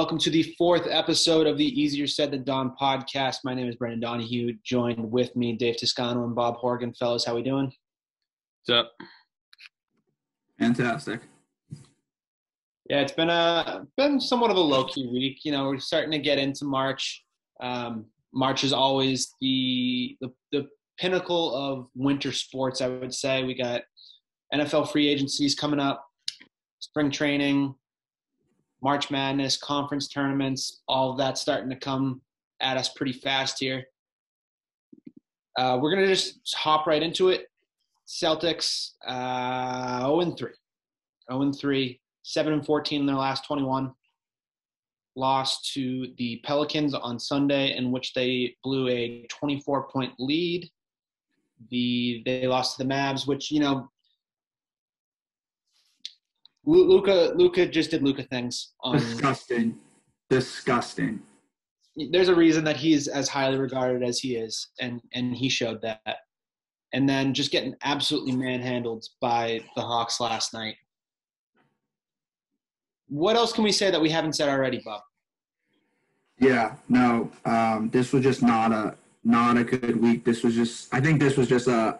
Welcome to the fourth episode of the Easier Said Than Done podcast. My name is Brendan Donahue. Joined with me, Dave Toscano and Bob Horgan. Fellas, how we doing? What's up? Fantastic. Yeah, it's been a been somewhat of a low key week. You know, we're starting to get into March. Um, March is always the, the the pinnacle of winter sports. I would say we got NFL free agencies coming up, spring training, March Madness, conference tournaments, all of that starting to come at us pretty fast here. Uh, we're gonna just hop right into it. Celtics uh, 0 and 3, 0 and 3, 7 and 14 in their last 21. Lost to the Pelicans on Sunday, in which they blew a 24 point lead. The they lost to the Mavs, which you know Luka Luca just did Luka things on Disgusting. Disgusting. there's a reason that he's as highly regarded as he is and and he showed that and then just getting absolutely manhandled by the Hawks last night. What else can we say that we haven't said already, Bob? Yeah, no. Um, this was just not a not a good week. This was just I think this was just a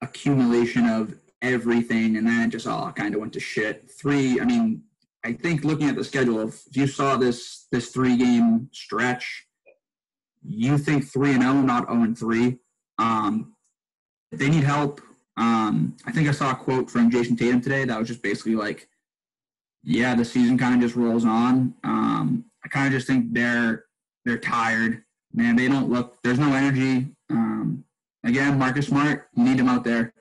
accumulation of everything and then it just all kind of went to shit. Three, I mean, I think looking at the schedule, if you saw this this three game stretch, you think three and zero, not zero and three. Um, they need help. Um, I think I saw a quote from Jayson Tatum today that was just basically like, "Yeah, the season kind of just rolls on." Um, I kind of just think they're they're tired. Man, they don't look. There's no energy. Um, again, Marcus Smart, need him out there.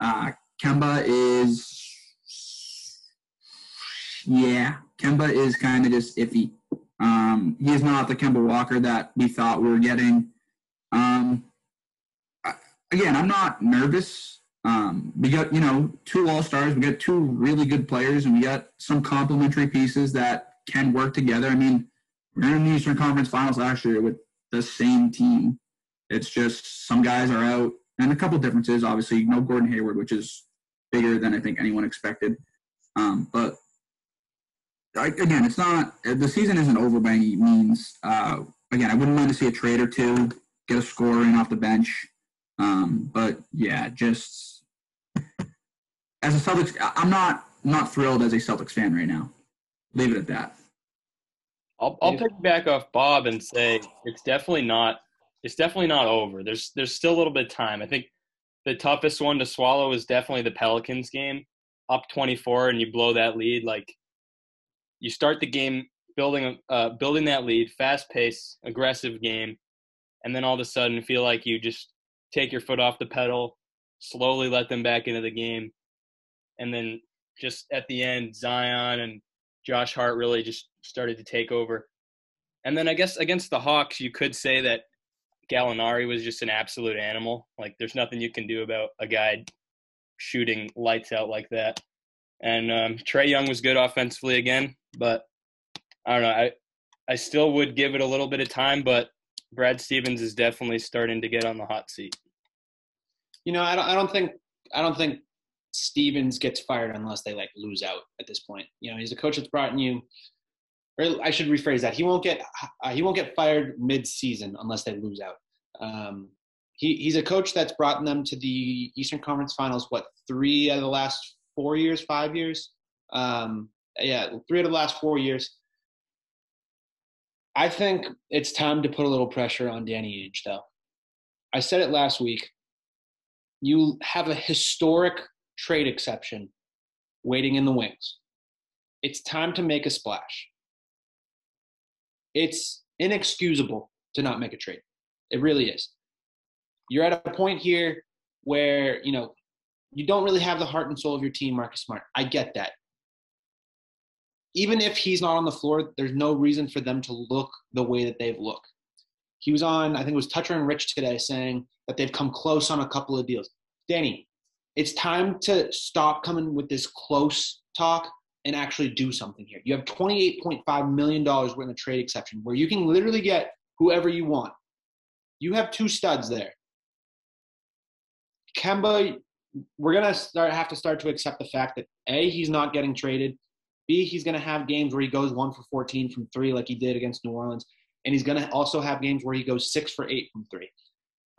Uh, Kemba is, yeah, Kemba is kind of just iffy. Um, he is not the Kemba Walker that we thought we were getting. Um, again, I'm not nervous. Um, we got, you know, two All Stars. We got two really good players, and we got some complementary pieces that can work together. I mean, we're in the Eastern Conference Finals last year with the same team. It's just some guys are out, and a couple differences. Obviously, no Gordon Hayward, which is bigger than I think anyone expected. Um, but I, again, it's not the season isn't over by any means. Uh, again, I wouldn't mind to see a trade or two, get a scorer in off the bench. Um, but yeah, just as a Celtics, I'm not not thrilled as a Celtics fan right now. Leave it at that. I'll I'll piggyback off Bob and say it's definitely not it's definitely not over. There's there's still a little bit of time. I think the toughest one to swallow is definitely the Pelicans game, up 24 and you blow that lead. Like you start the game building uh, building that lead, fast pace, aggressive game, and then all of a sudden feel like you just take your foot off the pedal, slowly let them back into the game, and then just at the end, Zion and Josh Hart really just started to take over. And then I guess against the Hawks, you could say that Gallinari was just an absolute animal. Like there's nothing you can do about a guy shooting lights out like that. And um, Trae Young was good offensively again, but I don't know. I I still would give it a little bit of time, but Brad Stevens is definitely starting to get on the hot seat. You know, I don't, I don't think I don't think Stevens gets fired unless they like lose out at this point. You know, he's a coach that's brought in you. Or I should rephrase that. He won't get uh, he won't get fired mid-season unless they lose out. Um, he, he's a coach that's brought them to the Eastern Conference Finals. What three out of the last four years, five years? Um, yeah, three out of the last four years. I think it's time to put a little pressure on Danny Ainge, though. I said it last week. You have a historic trade exception waiting in the wings. It's time to make a splash. It's inexcusable to not make a trade. It really is. You're at a point here where, you know, you don't really have the heart and soul of your team, Marcus Smart. I get that. Even if he's not on the floor, there's no reason for them to look the way that they've looked. He was on, I think it was Toucher and Rich today saying that they've come close on a couple of deals. Danny, it's time to stop coming with this close talk and actually do something here. You have $28.5 million worth of trade exception where you can literally get whoever you want. You have two studs there. Kemba, we're gonna start have to start to accept the fact that A, he's not getting traded, B, he's to have games where he goes one for 14 from three, like he did against New Orleans. And he's to also have games where he goes six for eight from three.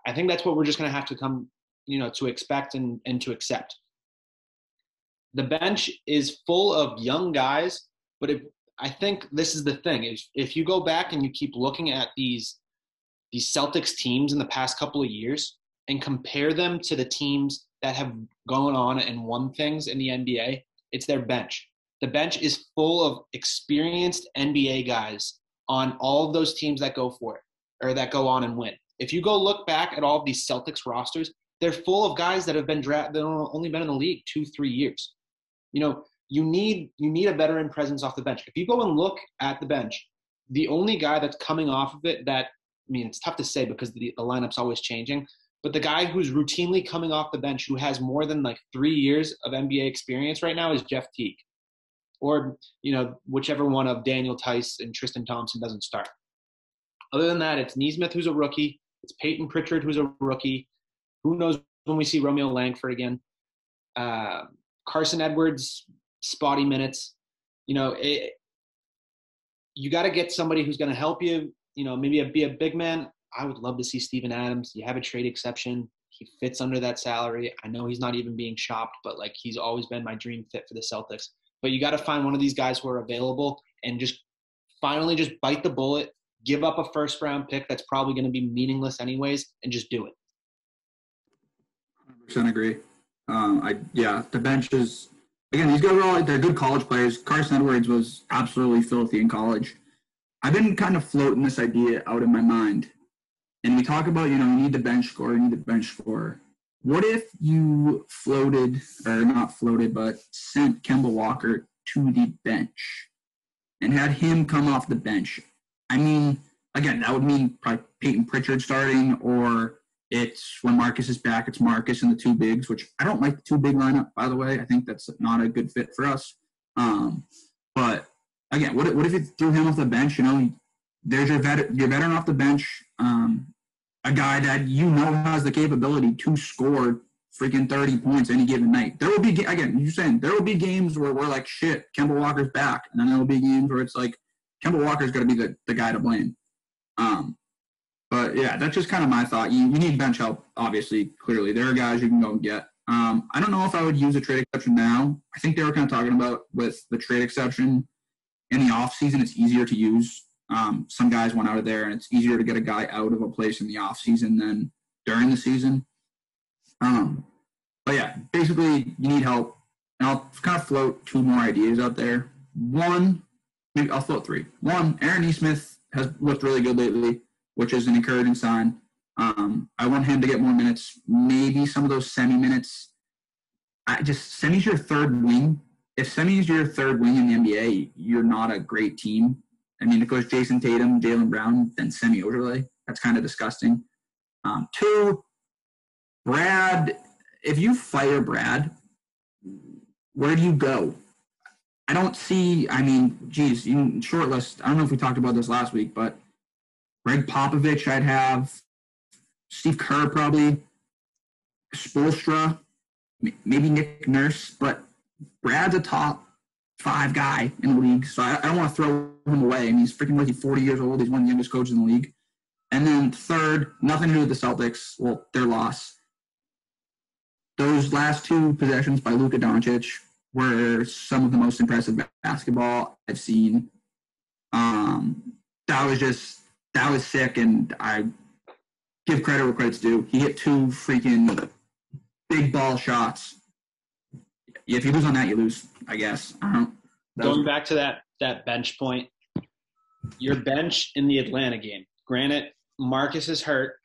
I think that's what we're just to have to come, you know, to expect and, and to accept. The bench is full of young guys, but if I think this is the thing is if you go back and you keep looking at these these Celtics teams in the past couple of years and compare them to the teams that have gone on and won things in the NBA, it's their bench. The bench is full of experienced NBA guys on all of those teams that go for it or that go on and win. If you go look back at all of these Celtics rosters, they're full of guys that have been drafted only been in the league two, three years. You know, you need you need a veteran presence off the bench. If you go and look at the bench, the only guy that's coming off of it that I mean, it's tough to say because the, the lineup's always changing. But the guy who's routinely coming off the bench, who has more than like three years of NBA experience right now, is Jeff Teague, or you know whichever one of Daniel Theis and Tristan Thompson doesn't start. Other than that, it's Nesmith who's a rookie. It's Payton Pritchard who's a rookie. Who knows when we see Romeo Langford again? Uh, Carson Edwards, spotty minutes. You know, it, you got to get somebody who's going to help you you know, maybe a, be a big man. I would love to see Steven Adams. You have a trade exception. He fits under that salary. I know he's not even being shopped, but like he's always been my dream fit for the Celtics. But you got to find one of these guys who are available and just finally just bite the bullet, give up a first round pick that's probably going to be meaningless anyways, and just do it. 100% agree. Um, I yeah, the bench is again. These guys are all they're good college players. Carson Edwards was absolutely filthy in college. I've been kind of floating this idea out in my mind. And we talk about, you know, you need the bench score, you need the bench score. What if you floated, or not floated, but sent Kemba Walker to the bench and had him come off the bench? I mean, again, that would mean probably Payton Pritchard starting, or it's when Marcus is back, it's Marcus and the two bigs, which I don't like the two big lineup, by the way. I think that's not a good fit for us. Um, but again, what, what if you threw him off the bench? You know, there's your, vet, your veteran off the bench, um, a guy that you know has the capability to score freaking 30 points any given night. There will be, again, you're saying there will be games where we're like, shit, Kemba Walker's back. And then there will be games where it's like, Kemba Walker's going to be the, the guy to blame. Um, but yeah, that's just kind of my thought. You, you need bench help, obviously, clearly. There are guys you can go and get. Um, I don't know if I would use a trade exception now. I think they were kind of talking about with the trade exception in the off season, it's easier to use. Um, some guys went out of there, and it's easier to get a guy out of a place in the off season than during the season. Um, but yeah, basically, you need help. And I'll kind of float two more ideas out there. One, maybe I'll float three. One, Aaron Nesmith has looked really good lately, which is an encouraging sign. Um, I want him to get more minutes, maybe some of those semi minutes. I just Semi's your third wing if Semi is your third wing in the NBA, you're not a great team. I mean, it goes Jayson Tatum, Jaylen Brown, then Semi Ojeleye. That's kind of disgusting. Um, two, Brad, if you fire Brad, where do you go? I don't see, I mean, geez, in short list, I don't know if we talked about this last week, but Gregg Popovich, I'd have Steve Kerr probably, Spoelstra, maybe Nick Nurse, but Brad's a top five guy in the league, so I, I don't want to throw him away. And he's freaking like 40 years old. He's one of the youngest coaches in the league. And then third, nothing to do with the Celtics. Well, their loss. Those last two possessions by Luka Doncic were some of the most impressive basketball I've seen. Um, that was just that was sick, and I give credit where credit's due. He hit two freaking big ball shots if you lose on that, you lose. I guess. I Going back to that that bench point, your bench in the Atlanta game. Granted, Marcus is hurt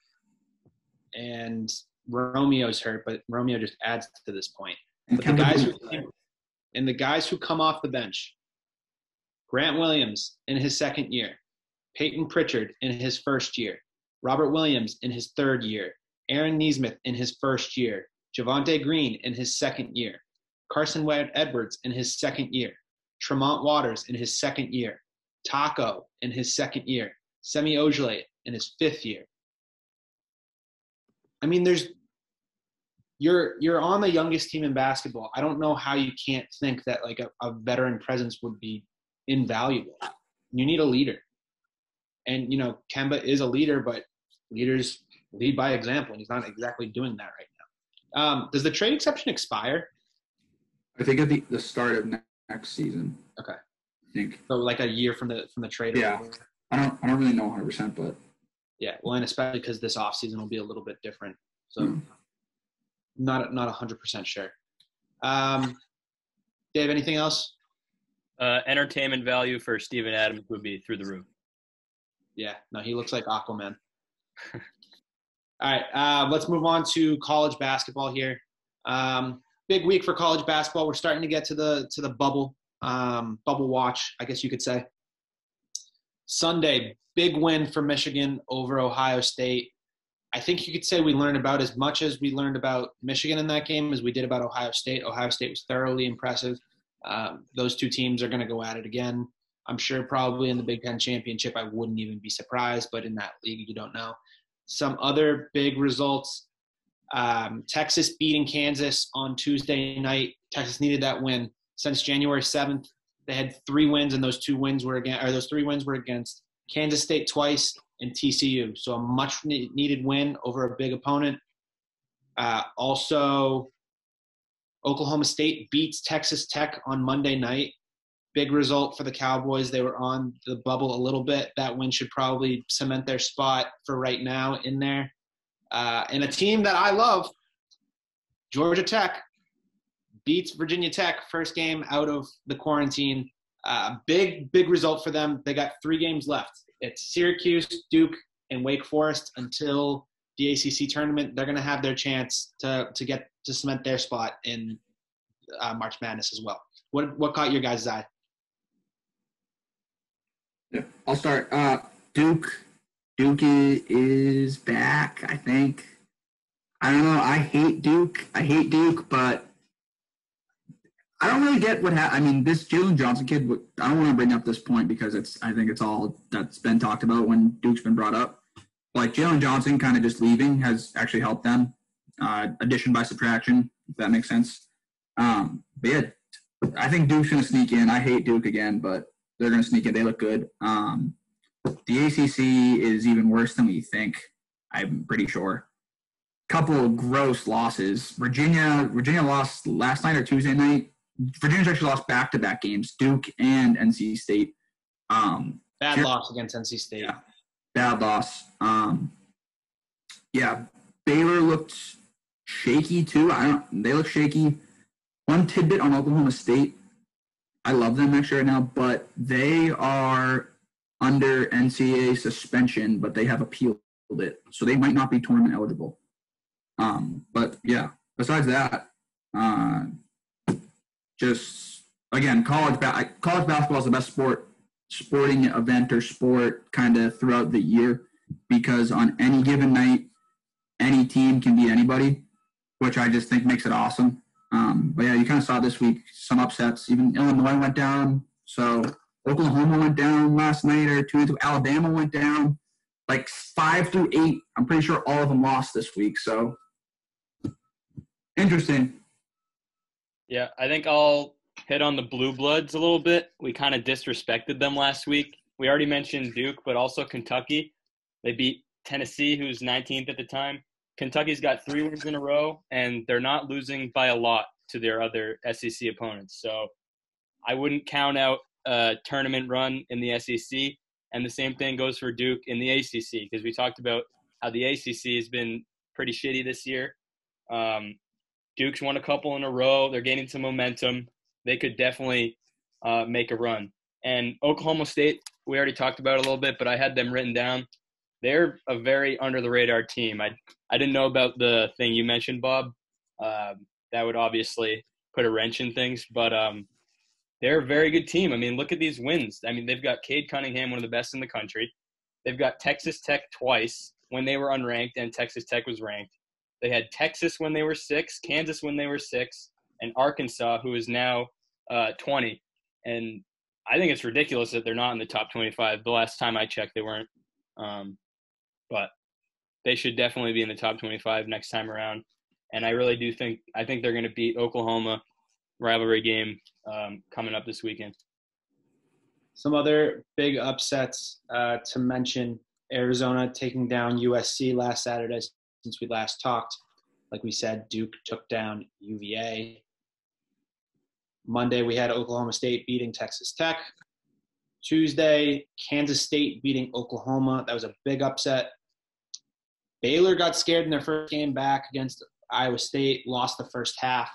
and Romeo's hurt, but Romeo just adds to this point. But the guys who and the guys who come off the bench, Grant Williams in his second year, Payton Pritchard in his first year, Robert Williams in his third year, Aaron Nesmith in his first year, Javonte Green in his second year, Carson Edwards in his second year, Tremont Waters in his second year, Tacko in his second year, Semi Ojeleye in his fifth year. I mean, there's you're you're on the youngest team in basketball. I don't know how you can't think that like a, a veteran presence would be invaluable. You need a leader, and you know Kemba is a leader, but leaders lead by example, and he's not exactly doing that right now. Um, does the trade exception expire? I think at the, the start of next season. Okay. I think. So like a year from the from the trade. Yeah. I don't I don't really know 100, percent but yeah, well, and especially because this off season will be a little bit different. So mm. not not hundred percent sure. Um, Dave, anything else? Uh, entertainment value for Steven Adams would be through the roof. Yeah, no, he looks like Aquaman. All right, uh, let's move on to college basketball here. Um, big week for college basketball. We're starting to get to the to the bubble um, bubble watch, I guess you could say. Sunday, big win for Michigan over Ohio State. I think you could say we learned about as much as we learned about Michigan in that game as we did about Ohio State. Ohio State was thoroughly impressive. Um, those two teams are going to go at it again. I'm sure probably in the Big Ten championship, I wouldn't even be surprised, but in that league, you don't know. Some other big results um, Texas beating Kansas on Tuesday night. Texas needed that win. Since January 7th, they had three wins, and those two wins were against, or those three wins were against Kansas State twice and TCU. So a much needed win over a big opponent. Uh, also, Oklahoma State beats Texas Tech on Monday night. Big result for the Cowboys. They were on the bubble a little bit. That win should probably cement their spot for right now in there. Uh, and a team that I love, Georgia Tech, beats Virginia Tech first game out of the quarantine. Uh, big, big result for them. They got three games left. It's Syracuse, Duke, and Wake Forest until the ACC tournament. They're going to have their chance to to get to cement their spot in uh, March Madness as well. What what caught your guys' eye? Yeah, I'll start. Uh, Duke, Duke is back. I think. I don't know. I hate Duke. I hate Duke, but I don't really get what happened. I mean, this Jalen Johnson kid. I don't want to bring up this point because it's. I think it's all that's been talked about when Duke's been brought up. Like Jalen Johnson, kind of just leaving has actually helped them. Uh, addition by subtraction, if that makes sense. Um, but yeah, I think Duke's gonna sneak in. I hate Duke again, but they're gonna sneak in. They look good. Um, the ACC is even worse than we think. I'm pretty sure. Couple of gross losses. Virginia, Virginia lost last night or Tuesday night Virginia's actually lost back to back games, Duke and NC State. Um, bad loss against NC State. Yeah, bad loss. Um, yeah, Baylor looked shaky too. I don't. They look shaky. One tidbit on Oklahoma State. I love them actually right now, but they are under NCAA suspension, but they have appealed it, so they might not be tournament eligible. Um, but yeah, besides that, uh, just again, college ba- college basketball is the best sport sporting event or sport kind of throughout the year because on any given night, any team can beat anybody, which I just think makes it awesome. Um, but yeah, you kind of saw this week some upsets. Even Illinois went down. So Oklahoma went down last night or two. Alabama went down. Like five through eight, I'm pretty sure all of them lost this week. So interesting. Yeah, I think I'll hit on the Blue Bloods a little bit. We kind of disrespected them last week. We already mentioned Duke, but also Kentucky. They beat Tennessee, who's 19th at the time. Kentucky's got three wins in a row, and they're not losing by a lot to their other SEC opponents. So I wouldn't count out a tournament run in the SEC. And the same thing goes for Duke in the ACC, because we talked about how the ACC has been pretty shitty this year. Um, Duke's won a couple in a row. They're gaining some momentum. They could definitely uh, make a run. And Oklahoma State, we already talked about a little bit, but I had them written down. They're a very under the radar team. I I didn't know about the thing you mentioned, Bob. Um, that would obviously put a wrench in things, but um, they're a very good team. I mean, look at these wins. I mean, they've got Cade Cunningham, one of the best in the country. They've got Texas Tech twice when they were unranked and Texas Tech was ranked. They had Texas when they were six, Kansas when they were six, and Arkansas, who is now uh, 20. And I think it's ridiculous that they're not in the top 25. The last time I checked, they weren't. Um, they should definitely be in the top 25 next time around. and I really do think I think they're going to beat Oklahoma rivalry game um, coming up this weekend. Some other big upsets uh, to mention: Arizona taking down USC last Saturday. Since we last talked, like we said, Duke took down UVA. Monday we had Oklahoma State beating Texas Tech. Tuesday, Kansas State beating Oklahoma. That was a big upset. Baylor got scared in their first game back against Iowa State, lost the first half,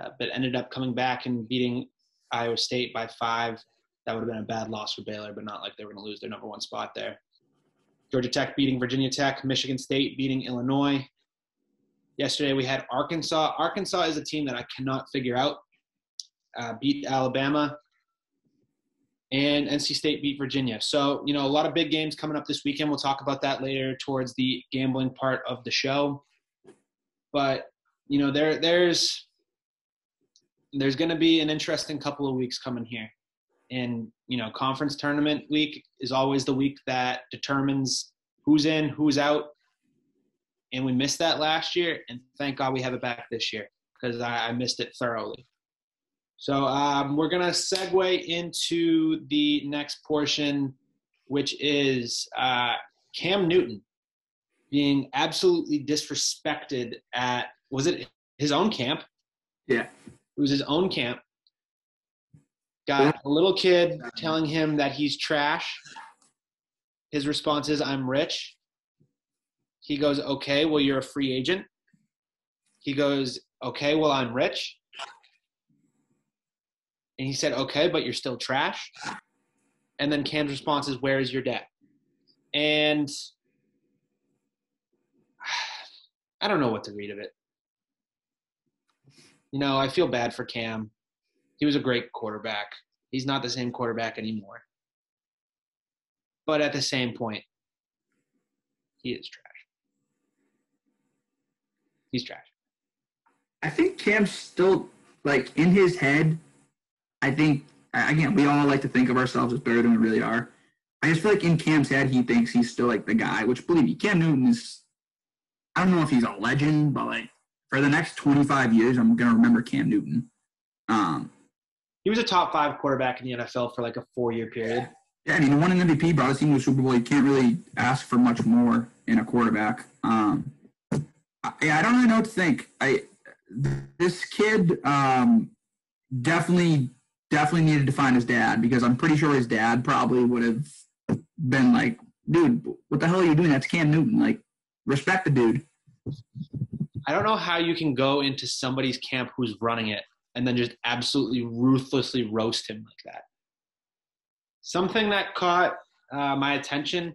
uh, but ended up coming back and beating Iowa State by five. That would have been a bad loss for Baylor, but not like they were going to lose their number one spot there. Georgia Tech beating Virginia Tech, Michigan State beating Illinois. Yesterday we had Arkansas. Arkansas is a team that I cannot figure out. Uh, beat Alabama and NC State beat Virginia. So, you know, a lot of big games coming up this weekend. We'll talk about that later towards the gambling part of the show. But, you know, there there's there's going to be an interesting couple of weeks coming here. And, you know, conference tournament week is always the week that determines who's in, who's out. And we missed that last year, and thank God we have it back this year because I, I missed it thoroughly. So um, we're going to segue into the next portion, which is uh, Cam Newton being absolutely disrespected at, was it his own camp? Yeah. It was his own camp. Got a little kid telling him that he's trash. His response is, I'm rich. He goes, Okay, well, you're a free agent. He goes, Okay, well, I'm rich. And he said, okay, but you're still trash. And then Cam's response is, where is your dad? And I don't know what to read of it. You know, I feel bad for Cam. He was a great quarterback. He's not the same quarterback anymore. But at the same point, he is trash. He's trash. I think Cam's still like in his head I think again we all like to think of ourselves as better than we really are. I just feel like in Cam's head he thinks he's still like the guy, which believe me, Cam Newton is. I don't know if he's a legend, but like for the next 25 years, I'm gonna remember Cam Newton. Um, he was a top five quarterback in the NFL for like a four year period. Yeah, I mean, won an MVP, brought his team to the Super Bowl. You can't really ask for much more in a quarterback. Um, I, yeah, I don't really know what to think. I this kid um, definitely definitely needed to find his dad because I'm pretty sure his dad probably would have been like, dude, what the hell are you doing? That's Cam Newton. Like, respect the dude. I don't know how you can go into somebody's camp who's running it and then just absolutely ruthlessly roast him like that. Something that caught uh, my attention.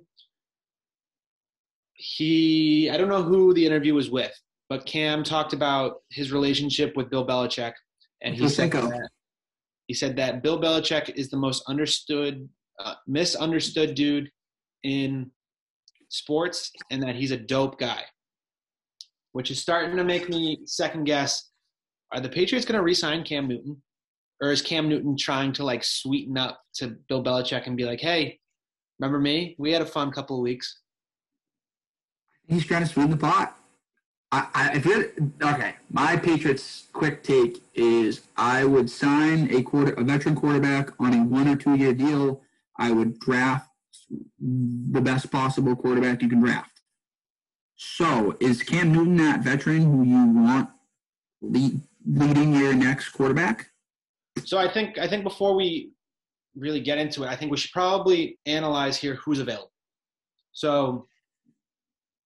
He, I don't know who the interview was with, but Cam talked about his relationship with Bill Belichick, and he said that he said that Bill Belichick is the most understood, uh, misunderstood dude in sports, and that he's a dope guy, which is starting to make me second guess: Are the Patriots going to re-sign Cam Newton, or is Cam Newton trying to like sweeten up to Bill Belichick and be like, "Hey, remember me? We had a fun couple of weeks." He's trying to sweeten the pot. I, I if it, okay, my Patriots quick take is I would sign a quarter a veteran quarterback on a one or two year deal. I would draft the best possible quarterback you can draft. So is Cam Newton that veteran who you want lead, leading your next quarterback? So I think I think before we really get into it, I think we should probably analyze here who's available. So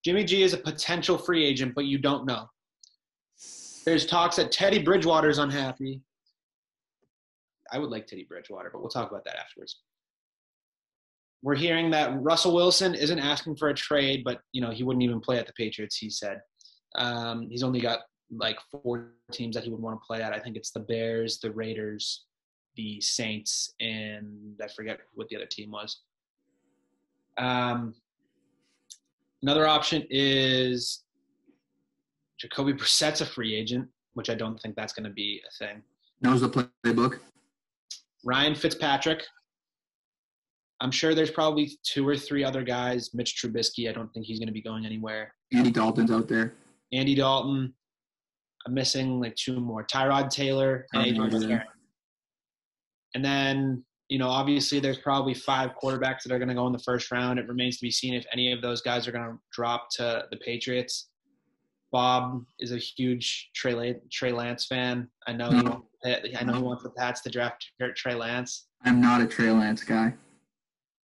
Jimmy G is a potential free agent, but you don't know. There's talks that Teddy Bridgewater is unhappy. I would like Teddy Bridgewater, but we'll talk about that afterwards. We're hearing that Russell Wilson isn't asking for a trade, but you know he wouldn't even play at the Patriots. He said um, he's only got like four teams that he would want to play at. I think it's the Bears, the Raiders, the Saints, and I forget what the other team was. Um, Another option is Jacoby Brissett's a free agent, which I don't think that's going to be a thing. Knows the playbook. Ryan Fitzpatrick. I'm sure there's probably two or three other guys. Mitch Trubisky, I don't think he's going to be going anywhere. Andy Dalton's out there. Andy Dalton. I'm missing like two more: Tyrod Taylor and Adrian. And then you know, obviously, there's probably five quarterbacks that are going to go in the first round. It remains to be seen if any of those guys are going to drop to the Patriots. Bob is a huge Trey, Trey Lance fan. I know he wants, I know he wants the Pats to draft Trey Lance. I'm not a Trey Lance guy.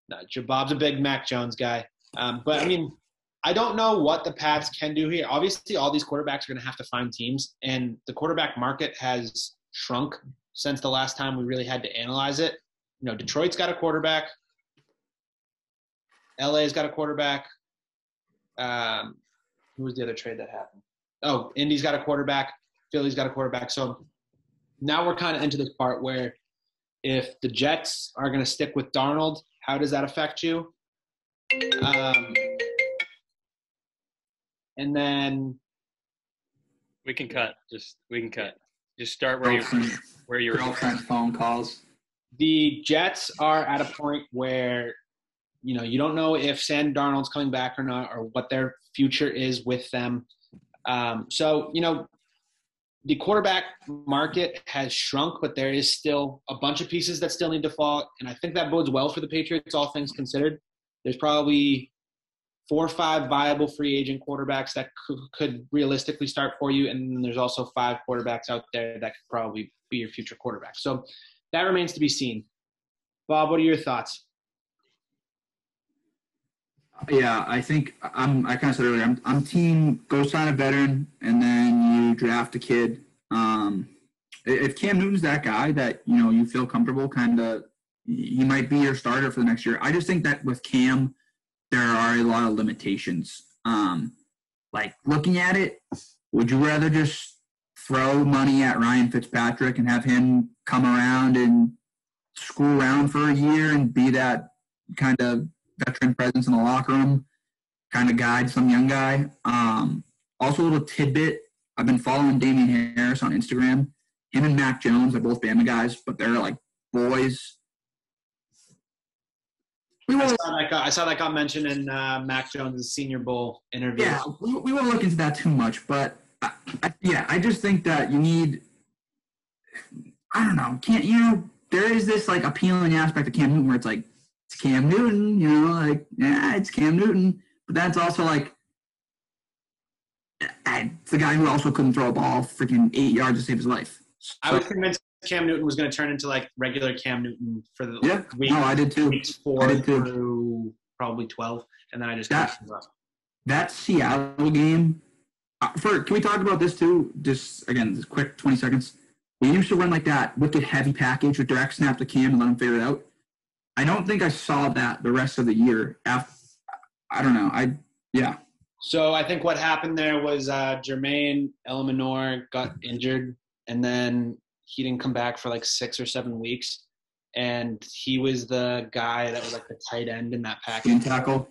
No, Bob's a big Mac Jones guy. Um, but I mean, I don't know what the Pats can do here. Obviously, all these quarterbacks are going to have to find teams, and the quarterback market has shrunk since the last time we really had to analyze it you know, Detroit's got a quarterback. LA's got a quarterback. Um, who was the other trade that happened? Oh, Indy's got a quarterback. Philly's got a quarterback. So now we're kind of into this part where if the Jets are going to stick with Darnold, how does that affect you? Um, and then we can cut. Just we can cut. Just start where you where you're girlfriend phone calls the Jets are at a point where you know you don't know if Sam Darnold's coming back or not, or what their future is with them. Um, so you know the quarterback market has shrunk, but there is still a bunch of pieces that still need to fall, and I think that bodes well for the Patriots, all things considered. There's probably four or five viable free agent quarterbacks that could, could realistically start for you, and there's also five quarterbacks out there that could probably be your future quarterback. So that remains to be seen. Bob, what are your thoughts? Yeah, I think I'm. I kind of said earlier, I'm, I'm team go sign a veteran and then you draft a kid. Um, if Cam Newton's that guy that you know you feel comfortable, kind of, he might be your starter for the next year. I just think that with Cam, there are a lot of limitations. Um, like looking at it, would you rather just throw money at Ryan Fitzpatrick and have him come around and screw around for a year and be that kind of veteran presence in the locker room, kind of guide some young guy. Um, also, a little tidbit I've been following Damien Harris on Instagram. Him and Mac Jones are both Bama guys, but they're like boys. We will, I, saw that got, I saw that got mentioned in uh, Mac Jones' Senior Bowl interview. Yeah, we, we won't look into that too much, but I, I, yeah, I just think that you need. I don't know. Can't you know? There is this like appealing aspect of Cam Newton where it's like it's Cam Newton, you know, like yeah, it's Cam Newton, but that's also like it's the guy who also couldn't throw a ball freaking eight yards to save his life. So, I was convinced Cam Newton was going to turn into like regular Cam Newton for the yeah. Week, no, I did too. Weeks four I did too. through probably twelve, and then I just that, that Seattle game uh, for can we talk about this too? Just again, just quick, twenty seconds. We used to run like that wicked heavy package with direct snap to Cam and let him figure it out. I don't think I saw that the rest of the year. After, I don't know. I yeah. So I think what happened there was uh, Jermaine Eluemunor got injured, and then he didn't come back for like six or seven weeks. And he was the guy that was like the tight end in that package. tackle.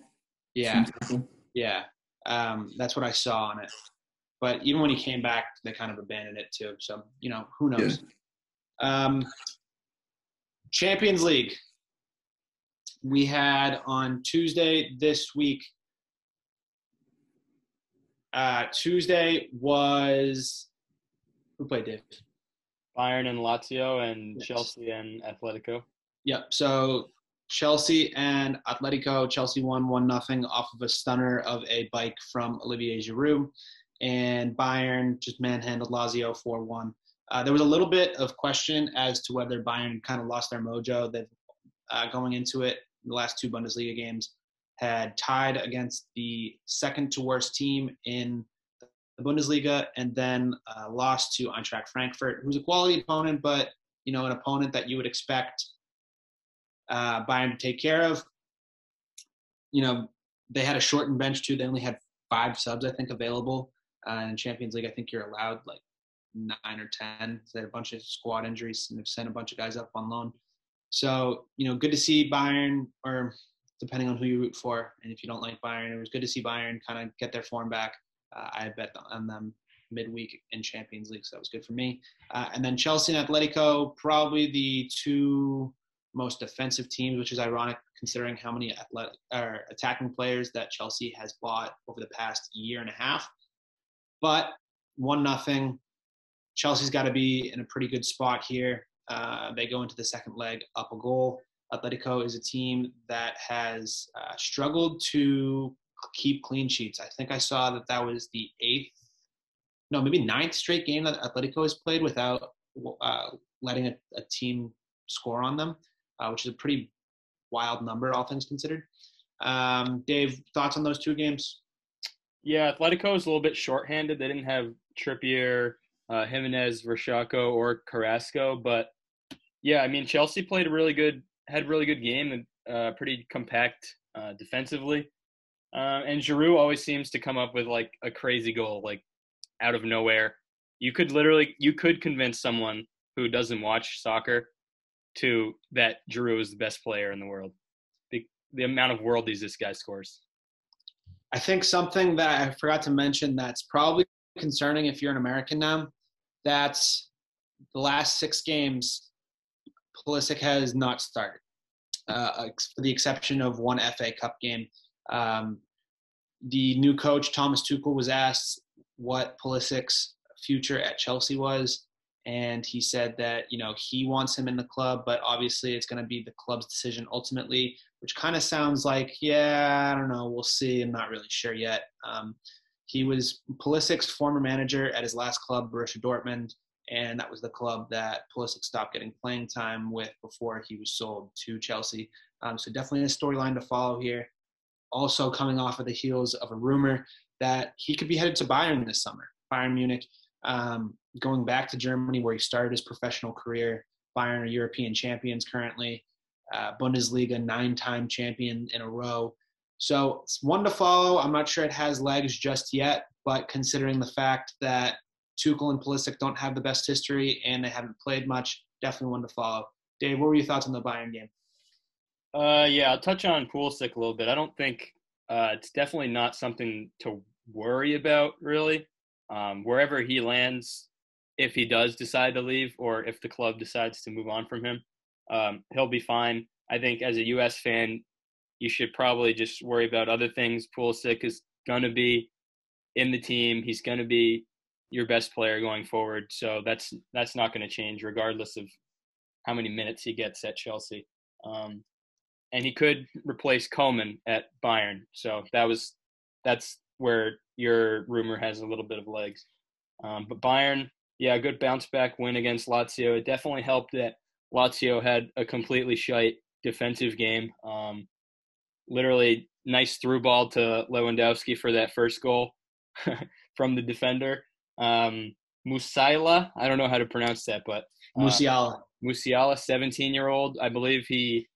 Yeah. Tackle. Yeah. Um, that's what I saw on it. But even when he came back, they kind of abandoned it too. So you know, who knows? Yeah. Um, Champions League. We had on Tuesday this week. Uh, Tuesday was who played Dave? Bayern and Lazio and yes. Chelsea and Atletico. Yep. So Chelsea and Atletico. Chelsea won one nothing off of a stunner of a bike from Olivier Giroud and Bayern just manhandled Lazio 4 1. Uh, there was a little bit of question as to whether Bayern kind of lost their mojo. That uh, going into it, the last two Bundesliga games had tied against the second to worst team in the Bundesliga, and then uh, lost to Eintracht Frankfurt, who's a quality opponent, but you know an opponent that you would expect uh, Bayern to take care of. You know they had a shortened bench too. They only had five subs, I think, available. Uh, in Champions League, I think you're allowed like nine or ten. They had a bunch of squad injuries and they've sent a bunch of guys up on loan. So you know, good to see Bayern, or depending on who you root for, and if you don't like Bayern, it was good to see Bayern kind of get their form back. Uh, I bet on them midweek in Champions League, so that was good for me. Uh, and then Chelsea and Atletico, probably the two most defensive teams, which is ironic considering how many athletic or attacking players that Chelsea has bought over the past year and a half. But one nothing. Chelsea's got to be in a pretty good spot here. Uh, they go into the second leg up a goal. Atletico is a team that has uh, struggled to keep clean sheets. I think I saw that that was the eighth, no, maybe ninth straight game that Atletico has played without uh, letting a, a, team score on them, uh, which is a pretty wild number, all things considered. Um, Dave, thoughts on those two games? Yeah, Atletico is a little bit shorthanded. They didn't have Trippier, uh, Giménez, Vrsaljko, or Carrasco, but yeah, I mean Chelsea played a really good, had a really good game and uh, pretty compact uh, defensively. Uh, and Giroud always seems to come up with like a crazy goal, like out of nowhere. You could literally, you could convince someone who doesn't watch soccer to that Giroud is the best player in the world. The, the amount of worldies this guy scores. I think something that I forgot to mention that's probably concerning if you're an American now, that's the last six games, Pulisic has not started, uh, for the exception of one FA Cup game. Um, the new coach, Thomas Tuchel, was asked what Pulisic's future at Chelsea was and he said that you know he wants him in the club but obviously it's going to be the club's decision ultimately which kind of sounds like yeah i don't know we'll see i'm not really sure yet. Um, he was Pulisic's former manager at his last club Borussia Dortmund and that was the club that Pulisic stopped getting playing time with before he was sold to Chelsea. Um, so definitely a storyline to follow here. Also coming off of the heels of a rumor that he could be headed to Bayern this summer Bayern Munich. Um, going back to Germany where he started his professional career. Bayern are European champions currently, uh, Bundesliga nine-time champion in a row. So it's one to follow. I'm not sure it has legs just yet, but considering the fact that Tuchel and Pulisic don't have the best history and they haven't played much, definitely one to follow. Dave, what were your thoughts on the Bayern game? Uh, yeah, I'll touch on Pulisic a little bit. I don't think uh, it's definitely not something to worry about, really. Um, wherever he lands, if he does decide to leave or if the club decides to move on from him, um, he'll be fine. I think as a U.S. fan, you should probably just worry about other things. Pulisic is going to be in the team. He's going to be your best player going forward. So that's that's not going to change regardless of how many minutes he gets at Chelsea. Um, and he could replace Coman at Bayern. So that was that's where your rumor has a little bit of legs. Um, but Bayern, yeah, good bounce back win against Lazio. It definitely helped that Lazio had a completely shite defensive game. Um, literally, nice through ball to Lewandowski for that first goal from the defender. Um, Musiala, I don't know how to pronounce that, but uh, Musiala. Musiala, 17 year old. I believe he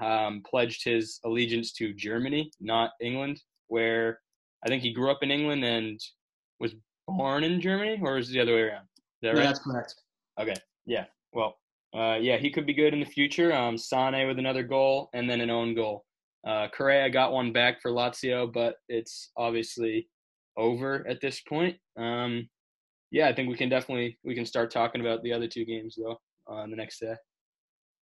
um, pledged his allegiance to Germany, not England, where I think he grew up in England and was born in Germany, or is it the other way around? Is that right? that's correct. Okay. Yeah. Well, uh, yeah, he could be good in the future. Um, Sane with another goal and then an own goal. Uh, Correa got one back for Lazio, but it's obviously over at this point. Um, yeah, I think we can definitely we can start talking about the other two games though on the next day.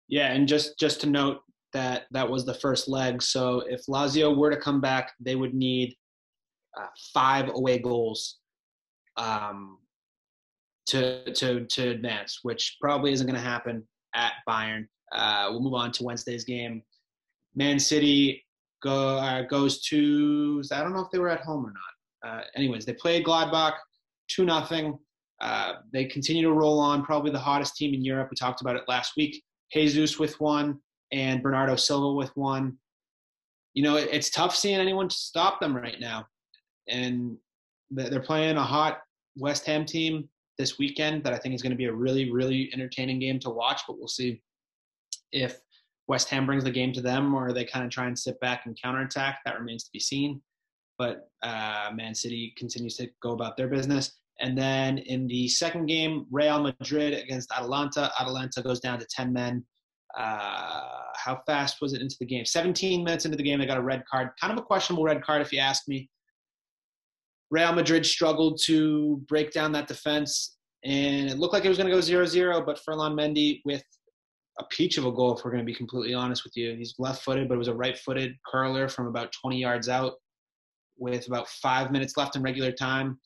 Yeah, and just just to note that that was the first leg. So if Lazio were to come back, they would need uh, five away goals um, to to to advance, which probably isn't going to happen at Bayern. Uh, we'll move on to Wednesday's game. Man City go uh, goes to I don't know if they were at home or not. Uh, anyways, they played Gladbach two nothing. Uh, they continue to roll on. Probably the hottest team in Europe. We talked about it last week. Jesus with one and Bernardo Silva with one. You know, it, it's tough seeing anyone stop them right now and they're playing a hot West Ham team this weekend that I think is going to be a really, really entertaining game to watch. But we'll see if West Ham brings the game to them or they kind of try and sit back and counterattack. That remains to be seen. But uh, Man City continues to go about their business. And then in the second game, Real Madrid against Atalanta. Atalanta goes down to 10 men. Uh, how fast was it into the game? 17 minutes into the game, they got a red card. Kind of a questionable red card, if you ask me. Real Madrid struggled to break down that defense, and it looked like it was going to go 0 0, but Ferland Mendy with a peach of a goal, if we're going to be completely honest with you. He's left footed, but it was a right footed curler from about 20 yards out with about five minutes left in regular time.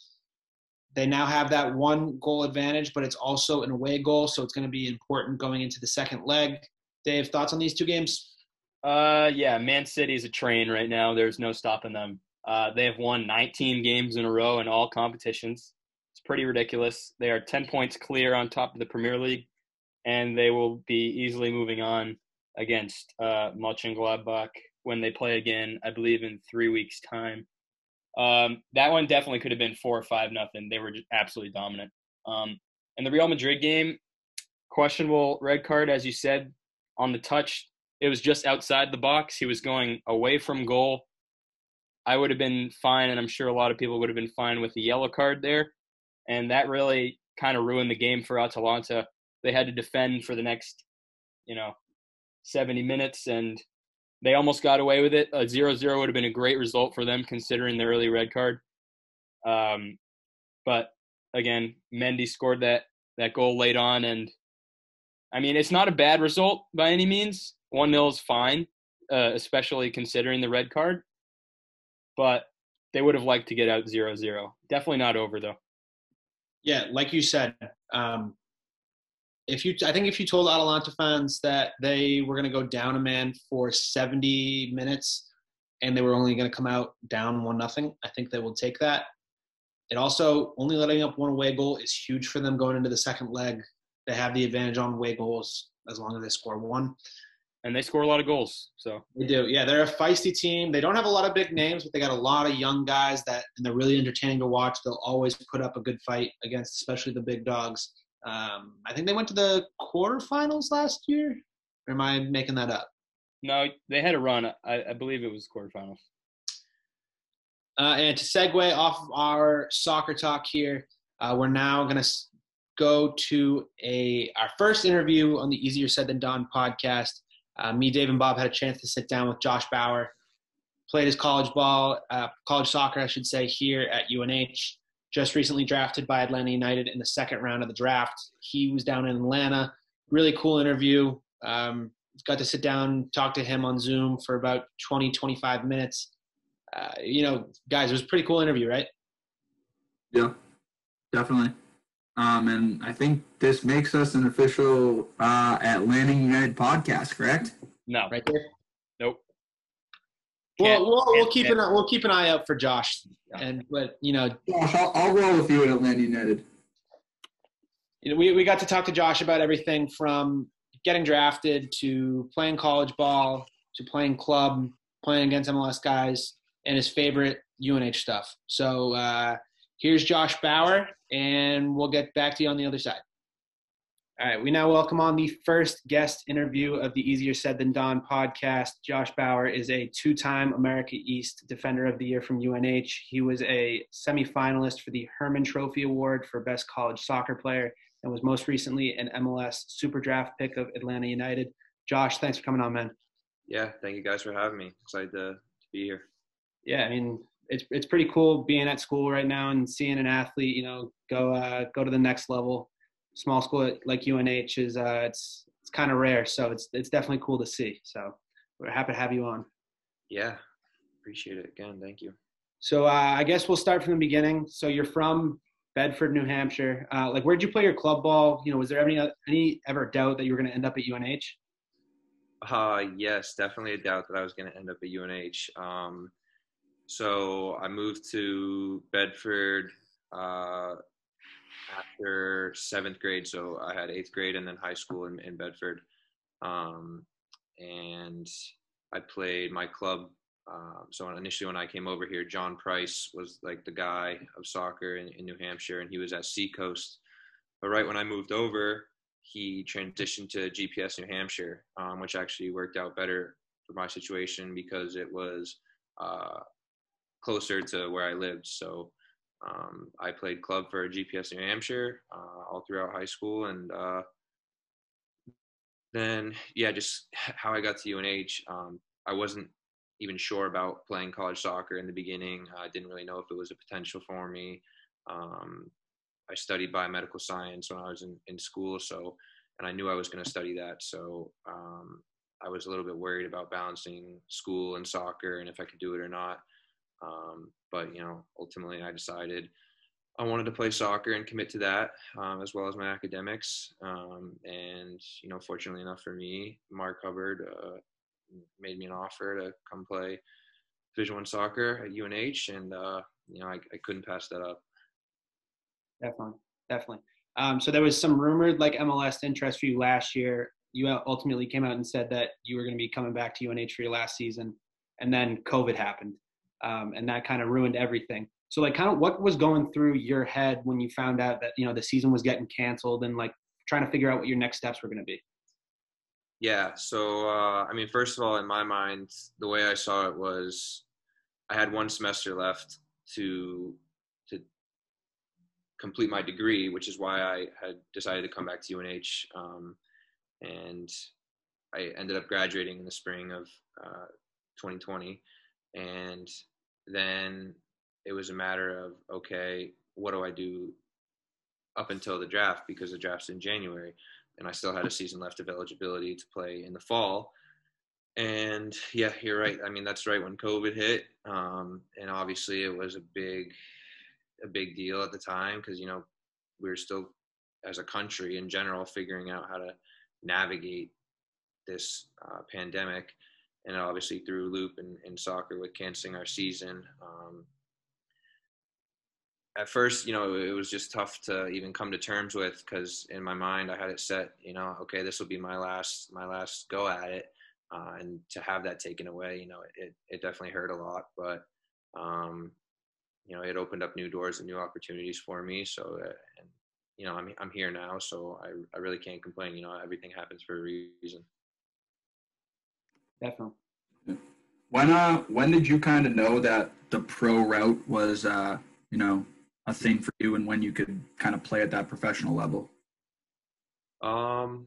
They now have that one goal advantage, but it's also an away goal, so it's going to be important going into the second leg. Dave, thoughts on these two games? Uh, yeah, Man City is a train right now. There's no stopping them. Uh, they have won 19 games in a row in all competitions. It's pretty ridiculous. They are 10 points clear on top of the Premier League, and they will be easily moving on against uh, Mönchengladbach when they play again, I believe, in three weeks' time. Um, that one definitely could have been four or five nothing. They were absolutely dominant. Um, and the Real Madrid game, questionable red card, as you said, on the touch. It was just outside the box. He was going away from goal. I would have been fine, and I'm sure a lot of people would have been fine with the yellow card there. And that really kind of ruined the game for Atalanta. They had to defend for the next, you know, 70 minutes, and they almost got away with it. A 0-0 would have been a great result for them considering the early red card. Um, but again, Mendy scored that that goal late on, and I mean it's not a bad result by any means. One 0 is fine, uh, especially considering the red card. But they would have liked to get out 0-0. Definitely not over though. Yeah, like you said, um, if you I think if you told Atalanta fans that they were going to go down a man for 70 minutes and they were only going to come out down one nothing, I think they will take that. It also only letting up one away goal is huge for them going into the second leg. They have the advantage on away goals as long as they score one. And they score a lot of goals, so they do. Yeah, they're a feisty team. They don't have a lot of big names, but they got a lot of young guys that, and they're really entertaining to watch. They'll always put up a good fight against, especially the big dogs. Um, I think they went to the quarterfinals last year. Or am I making that up? No, they had a run. I, I believe it was quarterfinals. Uh, and to segue off of our soccer talk here, uh, we're now going to go to a our first interview on the Easier Said Than Done podcast. Uh, me, Dave, and Bob had a chance to sit down with Josh Bauer. Played his college ball, uh, college soccer, I should say, here at UNH just recently drafted by Atlanta United in the second round of the draft. He was down in Atlanta. Really cool interview. Um, got to sit down, talk to him on Zoom for about 20, 25 minutes. Uh, you know, guys, it was a pretty cool interview, right? Yeah, definitely. Um, and I think this makes us an official uh, Atlanta United podcast, correct? No, right there. Nope. Well, we'll, we'll keep an we'll keep an eye out for Josh, and but you know, Josh, I'll, I'll roll with you at Atlanta United. You know, we we got to talk to Josh about everything from getting drafted to playing college ball to playing club, playing against MLS guys, and his favorite UNH stuff. So uh, here's Josh Bauer, and we'll get back to you on the other side. All right, we now welcome on the first guest interview of the Easier Said Than Done podcast. Josh Bauer is a two time America East Defender of the Year from UNH. He was a semifinalist for the Hermann Trophy Award for Best College Soccer Player and was most recently an MLS Super Draft pick of Atlanta United. Josh, thanks for coming on, man. Yeah, thank you guys for having me. Excited to, to be here. Yeah, I mean, it's it's pretty cool being at school right now and seeing an athlete, you know, go uh, go to the next level small school like UNH is uh, it's it's kind of rare, so it's it's definitely cool to see. So we're happy to have you on. Yeah, appreciate it again. Thank you. So uh, I guess we'll start from the beginning. So you're from Bedford, New Hampshire. Uh, like, where'd you play your club ball? You know, was there any any ever doubt that you were going to end up at UNH? Uh, yes, definitely a doubt that I was going to end up at UNH. Um, so I moved to Bedford uh, after seventh grade. So I had eighth grade and then high school in, in Bedford. Um, and I played my club. Uh, so initially, when I came over here, John Price was like the guy of soccer in, in New Hampshire, and he was at Seacoast. But right when I moved over, he transitioned to GPS New Hampshire, um, which actually worked out better for my situation because it was uh, closer to where I lived. So um, I played club for GPS New Hampshire uh, all throughout high school, and uh, then yeah, just how I got to UNH. Um, I wasn't even sure about playing college soccer in the beginning. I didn't really know if it was a potential for me. Um, I studied biomedical science when I was in, in school, so and I knew I was going to study that. So um, I was a little bit worried about balancing school and soccer and if I could do it or not. Um, but you know, ultimately, I decided I wanted to play soccer and commit to that, um, as well as my academics. Um, and you know, fortunately enough for me, Marc Hubbard uh, made me an offer to come play Division One soccer at UNH, and uh, you know, I, I couldn't pass that up. Definitely, definitely. Um, so there was some rumored like MLS interest for you last year. You ultimately came out and said that you were going to be coming back to UNH for your last season, and then COVID happened, um, and that kind of ruined everything. So like, kind of what was going through your head when you found out that you know the season was getting canceled, and like trying to figure out what your next steps were going to be? Yeah. So uh, I mean, first of all, in my mind, the way I saw it was, I had one semester left to to complete my degree, which is why I had decided to come back to UNH. Um, and I ended up graduating in the spring of uh, 2020. And then it was a matter of, okay, what do I do up until the draft? Because the draft's in January. And I still had a season left of eligibility to play in the fall. And yeah, you're right. I mean, that's right when COVID hit. Um, and obviously, it was a big a big deal at the time because you know we were still as a country in general figuring out how to navigate this uh, pandemic and obviously through loop and, in soccer with canceling our season um, at first you know it was just tough to even come to terms with because in my mind i had it set you know okay this will be my last my last go at it uh, and to have that taken away you know it, it definitely hurt a lot but um, you know, it opened up new doors and new opportunities for me. So, uh, and you know, I'm I'm here now, so I I really can't complain. You know, everything happens for a reason. Definitely. When uh when did you kind of know that the pro route was uh you know a thing for you, and when you could kind of play at that professional level? Um,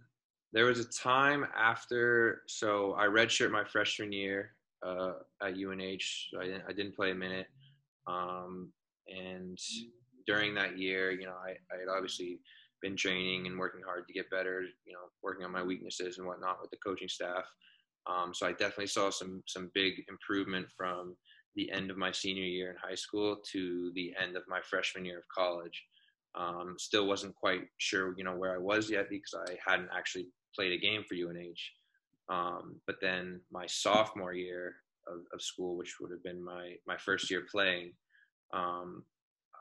there was a time after, so I redshirted my freshman year uh, at UNH. So I didn't I didn't play a minute. Um, and during that year, you know, I, I had obviously been training and working hard to get better, you know, working on my weaknesses and whatnot with the coaching staff. Um, so I definitely saw some some big improvement from the end of my senior year in high school to the end of my freshman year of college. Um, still wasn't quite sure, you know, where I was yet because I hadn't actually played a game for UNH. Um, but then my sophomore year, of, of school, which would have been my my first year playing, um,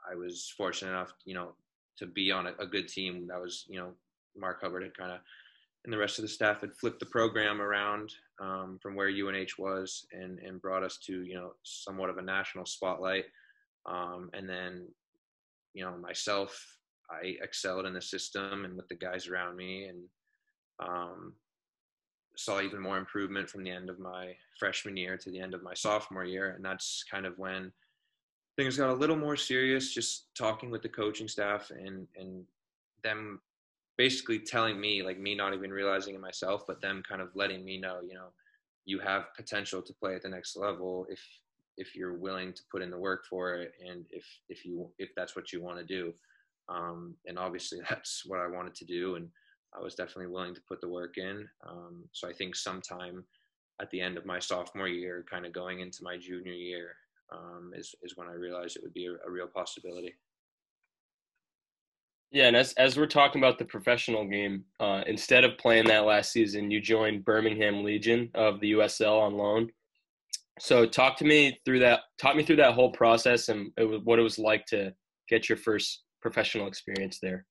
I was fortunate enough, you know, to be on a, a good team. That was, you know, Marc Hubbard had kind of, and the rest of the staff had flipped the program around um, from where UNH was and and brought us to, you know, somewhat of a national spotlight. Um, and then, you know, myself, I excelled in the system and with the guys around me, and um, saw even more improvement from the end of my freshman year to the end of my sophomore year. And that's kind of when things got a little more serious, just talking with the coaching staff and, and them basically telling me, like me not even realizing it myself, but them kind of letting me know, you know, you have potential to play at the next level if if you're willing to put in the work for it and if if you if that's what you want to do um, and obviously that's what i wanted to do and I was definitely willing to put the work in. Um, so I think sometime at the end of my sophomore year, kind of going into my junior year, um, is is when I realized it would be a, a, real possibility. Yeah, and as as we're talking about the professional game, uh, instead of playing that last season, you joined Birmingham Legion of the USL on loan. So talk to me through that. Talk me through that whole process and it was, what it was like to get your first professional experience there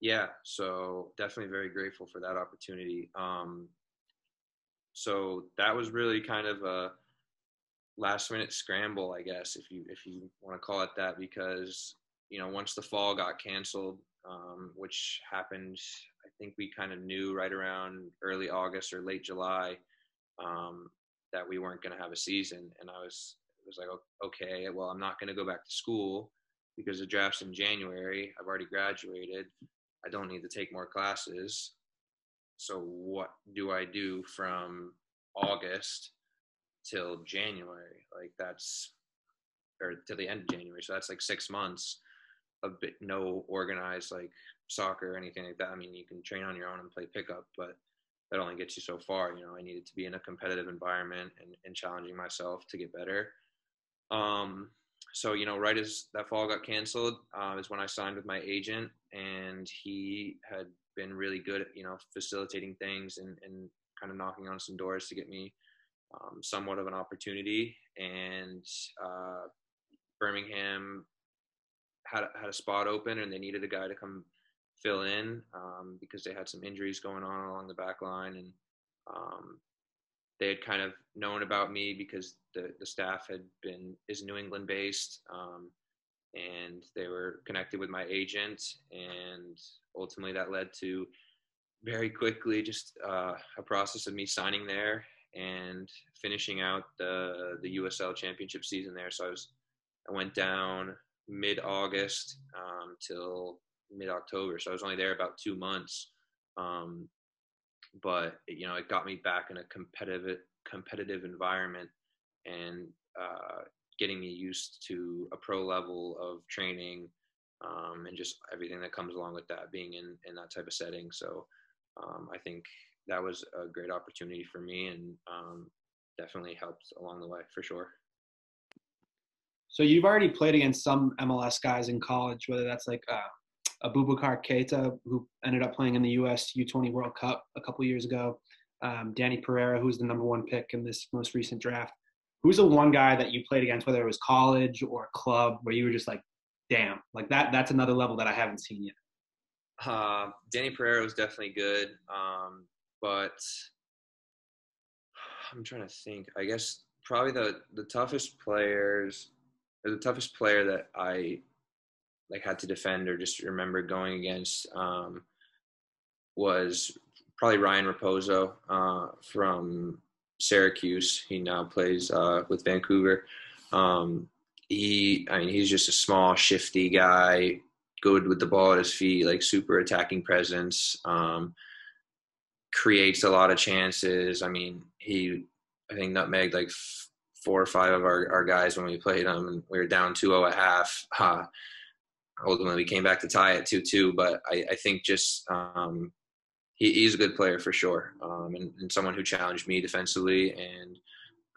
yeah, so definitely very grateful for that opportunity. Um, so that was really kind of a last minute scramble, I guess, if you if you want to call it that, because you know once the fall got canceled, um, which happened, I think we kind of knew right around early August or late July um, that we weren't going to have a season, and I was it was like okay, well I'm not going to go back to school because the draft's in January. I've already graduated. I don't need to take more classes. So what do I do from August till January? Like that's or to the end of January. So that's like six months of bit no organized like soccer or anything like that. I mean, you can train on your own and play pickup, but that only gets you so far. You know, I needed to be in a competitive environment and, and challenging myself to get better. Um, so you know, right as that fall got canceled, uh, is when I signed with my agent, and he had been really good at you know facilitating things and, and kind of knocking on some doors to get me um, somewhat of an opportunity. And uh, Birmingham had had a spot open, and they needed a guy to come fill in um, because they had some injuries going on along the back line, and um, they had kind of known about me because the, the staff had been is New England based, um, and they were connected with my agent, and ultimately that led to very quickly just uh, a process of me signing there and finishing out the the USL championship season there. So I was I went down mid August um, till mid October, so I was only there about two months. Um, but you know, it got me back in a competitive competitive environment and uh, getting me used to a pro level of training um, and just everything that comes along with that being in in that type of setting. So um, I think that was a great opportunity for me and um, definitely helped along the way for sure. So you've already played against some MLS guys in college, whether that's like uh, Abubakar Keita, who ended up playing in the U.S. U20 World Cup a couple years ago, um, Danny Pereira, who's the number one pick in this most recent draft. Who's the one guy that you played against, whether it was college or club, where you were just like, damn, like that? That's another level that I haven't seen yet. Uh, Danny Pereira was definitely good, um, but I'm trying to think. I guess probably the the toughest players, the toughest player that I like had to defend or just remember going against um, was probably Ryan Raposo uh, from Syracuse. He now plays uh, with Vancouver. Um, he, I mean, he's just a small, shifty guy, good with the ball at his feet, like super attacking presence. Um, creates a lot of chances. I mean, he, I think, Nutmeg like four or five of our, our guys when we played them, and we were down 2-0 at half. Uh, ultimately, we came back to tie at 2-2, but I, I think just um, he, he's a good player for sure, um, and, and, someone who challenged me defensively, and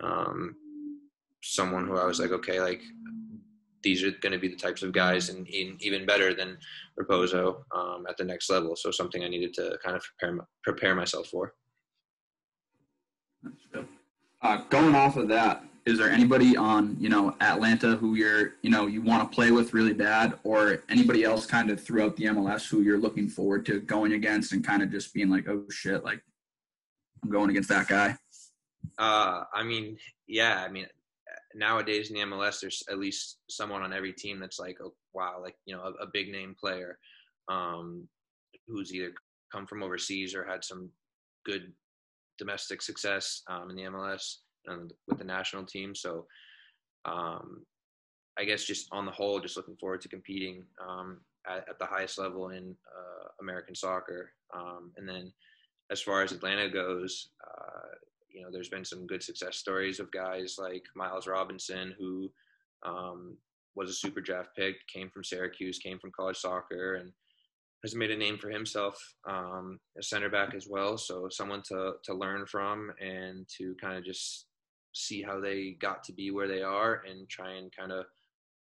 um, someone who I was like, okay, like these are going to be the types of guys, and even better than Raposo um, at the next level. So something I needed to kind of prepare prepare myself for. Uh, going off of that, is there anybody on you know Atlanta who you're you know you want to play with really bad, or anybody else kind of throughout the MLS who you're looking forward to going against and kind of just being like, oh shit, like I'm going against that guy? Uh, I mean, yeah, I mean, nowadays in the MLS, there's at least someone on every team that's like, oh, wow, like you know, a, a big name player um, who's either come from overseas or had some good domestic success um, in the MLS and with the national team. So um, I guess just on the whole, just looking forward to competing um, at, at, the highest level in uh, American soccer. Um, and then as far as Atlanta goes, uh, you know, there's been some good success stories of guys like Miles Robinson, who um, was a super draft pick, came from Syracuse, came from college soccer, and has made a name for himself um, as center back as well. So someone to to learn from and to kind of just see how they got to be where they are and try and kind of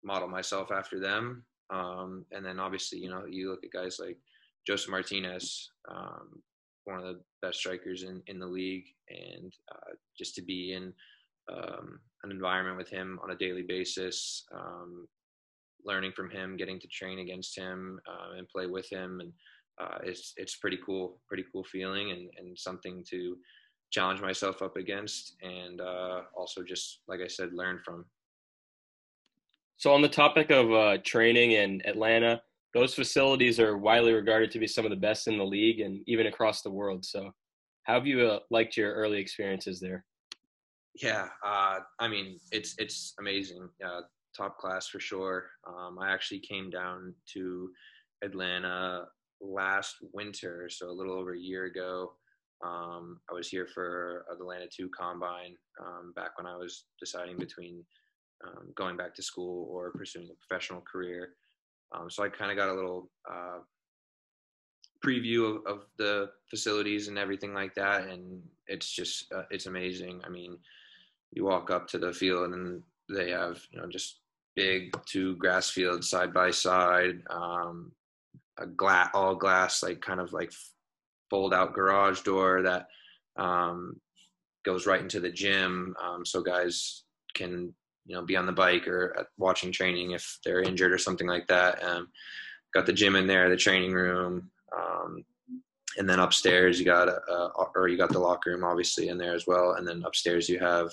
model myself after them. Um, and then obviously, you know, you look at guys like Josef Martinez, um, one of the best strikers in, in the league, and uh, just to be in um, an environment with him on a daily basis, um, learning from him, getting to train against him uh, and play with him, and uh, it's it's pretty cool, pretty cool feeling, and, and something to challenge myself up against and uh, also just like i said learn from. So on the topic of uh, training in atlanta those facilities are widely regarded to be some of the best in the league and even across the world. So how have you uh, liked your early experiences there? Yeah uh, i mean it's it's amazing uh, top class for sure. Um, i actually came down to atlanta last winter so a little over a year ago um, I was here for Atlanta 2 Combine um, back when I was deciding between um, going back to school or pursuing a professional career. Um, so I kind of got a little uh, preview of, of, the facilities and everything like that, and it's just uh, it's amazing. I mean, you walk up to the field and they have you know just big two grass fields side by side, um, a glass, all glass, like kind of like fold out garage door that um, goes right into the gym, um, so guys can you know be on the bike or watching training if they're injured or something like that. Um, got the gym in there, the training room, um, and then upstairs you got a, a, or you got the locker room obviously in there as well, and then upstairs you have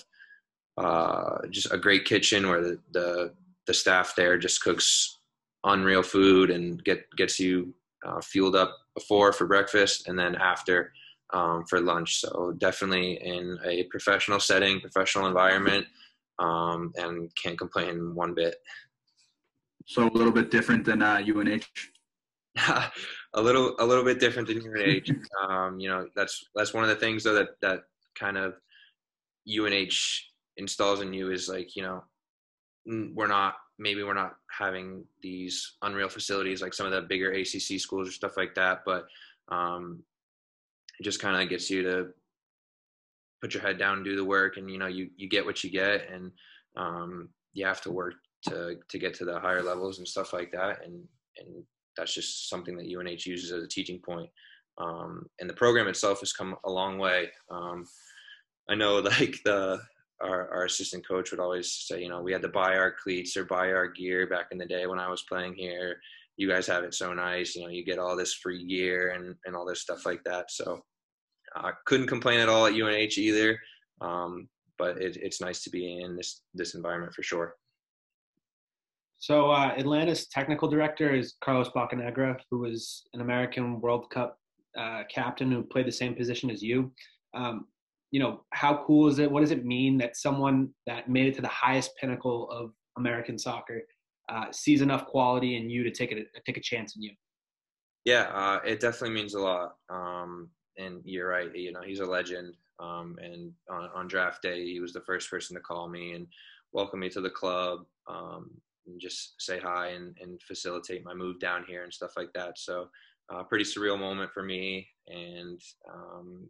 uh, just a great kitchen where the, the the staff there just cooks unreal food and get gets you uh, fueled up before for breakfast and then after um, for lunch. So definitely in a professional setting, professional environment, um, and can't complain one bit. So a little bit different than uh, UNH. a little a little bit different than UNH. Um, you know that's that's one of the things though that that kind of UNH installs in you is like you know we're not maybe we're not having these unreal facilities like some of the bigger ACC schools or stuff like that, but um, it just kind of gets you to put your head down and do the work, and you know you you get what you get, and um, you have to work to to get to the higher levels and stuff like that, and and that's just something that UNH uses as a teaching point. Um, and the program itself has come a long way. Um, I know like the our, our assistant coach would always say, you know, we had to buy our cleats or buy our gear back in the day when I was playing here. You guys have it so nice, you know, you get all this free gear and, and all this stuff like that. So I uh, couldn't complain at all at UNH either. Um, but it, it's nice to be in this, this environment for sure. So uh, Atlanta's technical director is Carlos Bocanegra, who was an American World Cup uh, captain who played the same position as you. Um, you know, how cool is it? What does it mean that someone that made it to the highest pinnacle of American soccer uh, sees enough quality in you to take a take a chance in you? Yeah, uh, it definitely means a lot. Um, and you're right. You know, he's a legend. Um, and on, on, draft day, he was the first person to call me and welcome me to the club, um, and just say hi and, and, facilitate my move down here and stuff like that. So, uh, pretty surreal moment for me. And um,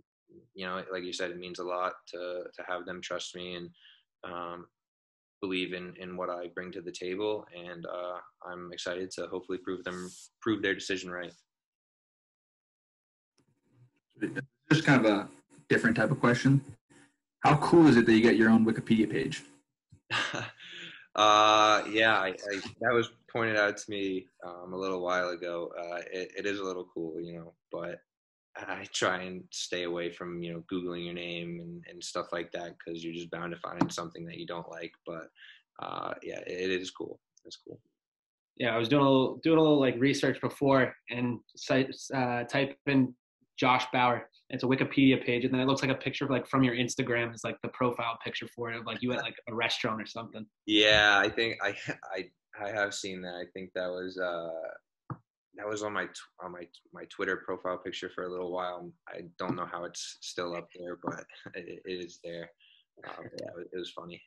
you know, like you said, it means a lot to to have them trust me and um, believe in in what I bring to the table, and uh, I'm excited to hopefully prove them prove their decision right. Just kind of a different type of question. How cool is it that you get your own Wikipedia page? uh, yeah, I, I, that was pointed out to me um, a little while ago. Uh, it, it is a little cool, you know, but I try and stay away from you know googling your name and, and stuff like that because you're just bound to find something that you don't like. But uh, yeah, it, it is cool. It's cool. Yeah, I was doing a little doing a little like research before and uh, type in Josh Bauer. It's a Wikipedia page, and then it looks like a picture of like from your Instagram. It's like the profile picture for it, of like you at like a restaurant or something. Yeah, I think I I I have seen that. I think that was uh that was on my on my my Twitter profile picture for a little while. I don't know how it's still up there, but it, it is there. Um, yeah, it was funny.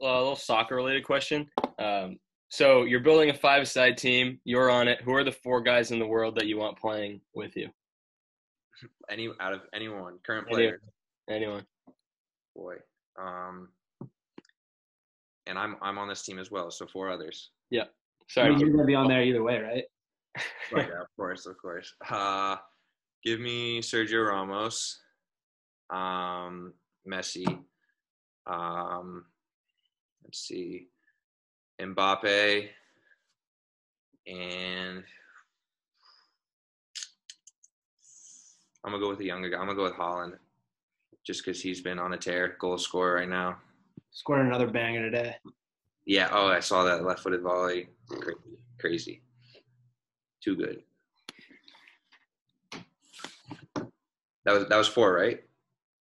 Well, a little soccer related question. Um, so you're building a five side team. You're on it. Who are the four guys in the world that you want playing with you? Any out of anyone, current player. Anyone. Boy. Um, and I'm I'm on this team as well, so four others. Yeah. Sorry. You're gonna be on there either way, right? Yeah, of course, of course. Uh, give me Sergio Ramos, um, Messi. Um, let's see, Mbappe, and I'm gonna go with the younger guy. I'm gonna go with Haaland, just because he's been on a tear, goal scorer right now. Scored another banger today. Yeah. Oh, I saw that left-footed volley. Crazy too good. That was that was four, right?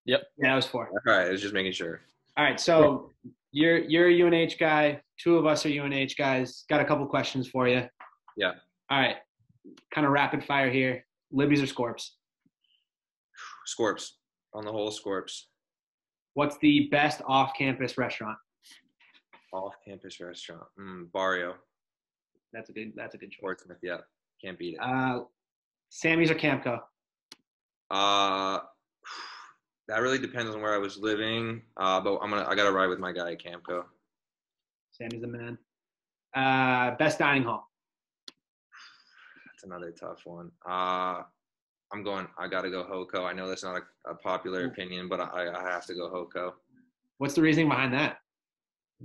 Yep. Yeah, that was four. All right, I was just making sure. All right, so you're you're a UNH guy. Two of us are UNH guys. Got a couple questions for you. Yeah. All right, kind of rapid fire here. Libby's or Scorps? Scorps. On the whole, Scorps. What's the best off-campus restaurant? Off-campus restaurant. Mm, Barrio. That's a good. That's a good choice. Portsmouth. Yeah. Can't beat it. Uh, Sammy's or Camco? Uh, that really depends on where I was living. Uh, but I'm gonna I gotta ride with my guy at Camco. Sammy's the man. Uh, best dining hall. That's another tough one. Uh, I'm going. I got to go HoCo. I know that's not a, a popular opinion, but I, I have to go HoCo. What's the reasoning behind that?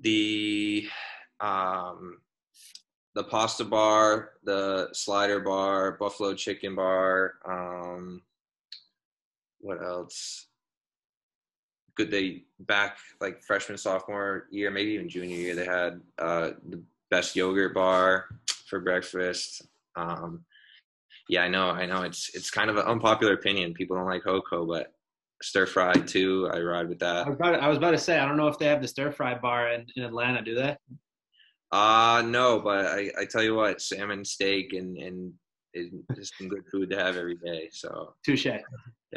The um, the pasta bar, the slider bar, buffalo chicken bar. Um, what else? Good. They back like freshman, sophomore year, maybe even junior year. They had uh, the best yogurt bar for breakfast. Um, yeah, I know, I know. It's it's kind of an unpopular opinion. People don't like HoCo, but stir fry too. I ride with that. I was, about to, I was about to say I don't know if they have the stir fry bar in, in Atlanta. Do they? Uh no, but I, I tell you what, salmon steak and and is just some good food to have every day. So touche, yeah.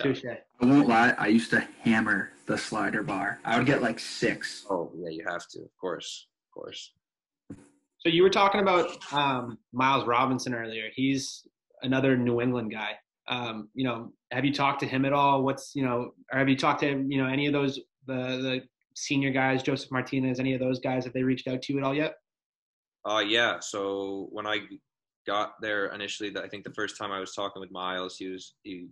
touche. I won't lie. I used to hammer the slider bar. I would get like six. Oh yeah, you have to, of course, of course. So you were talking about um, Miles Robinson earlier. He's another New England guy. Um, you know, have you talked to him at all? What's you know, or have you talked to you know any of those the the senior guys, Josef Martinez, any of those guys? Have they reached out to you at all yet? Uh, yeah. So when I got there initially, I think the first time I was talking with Miles, he was he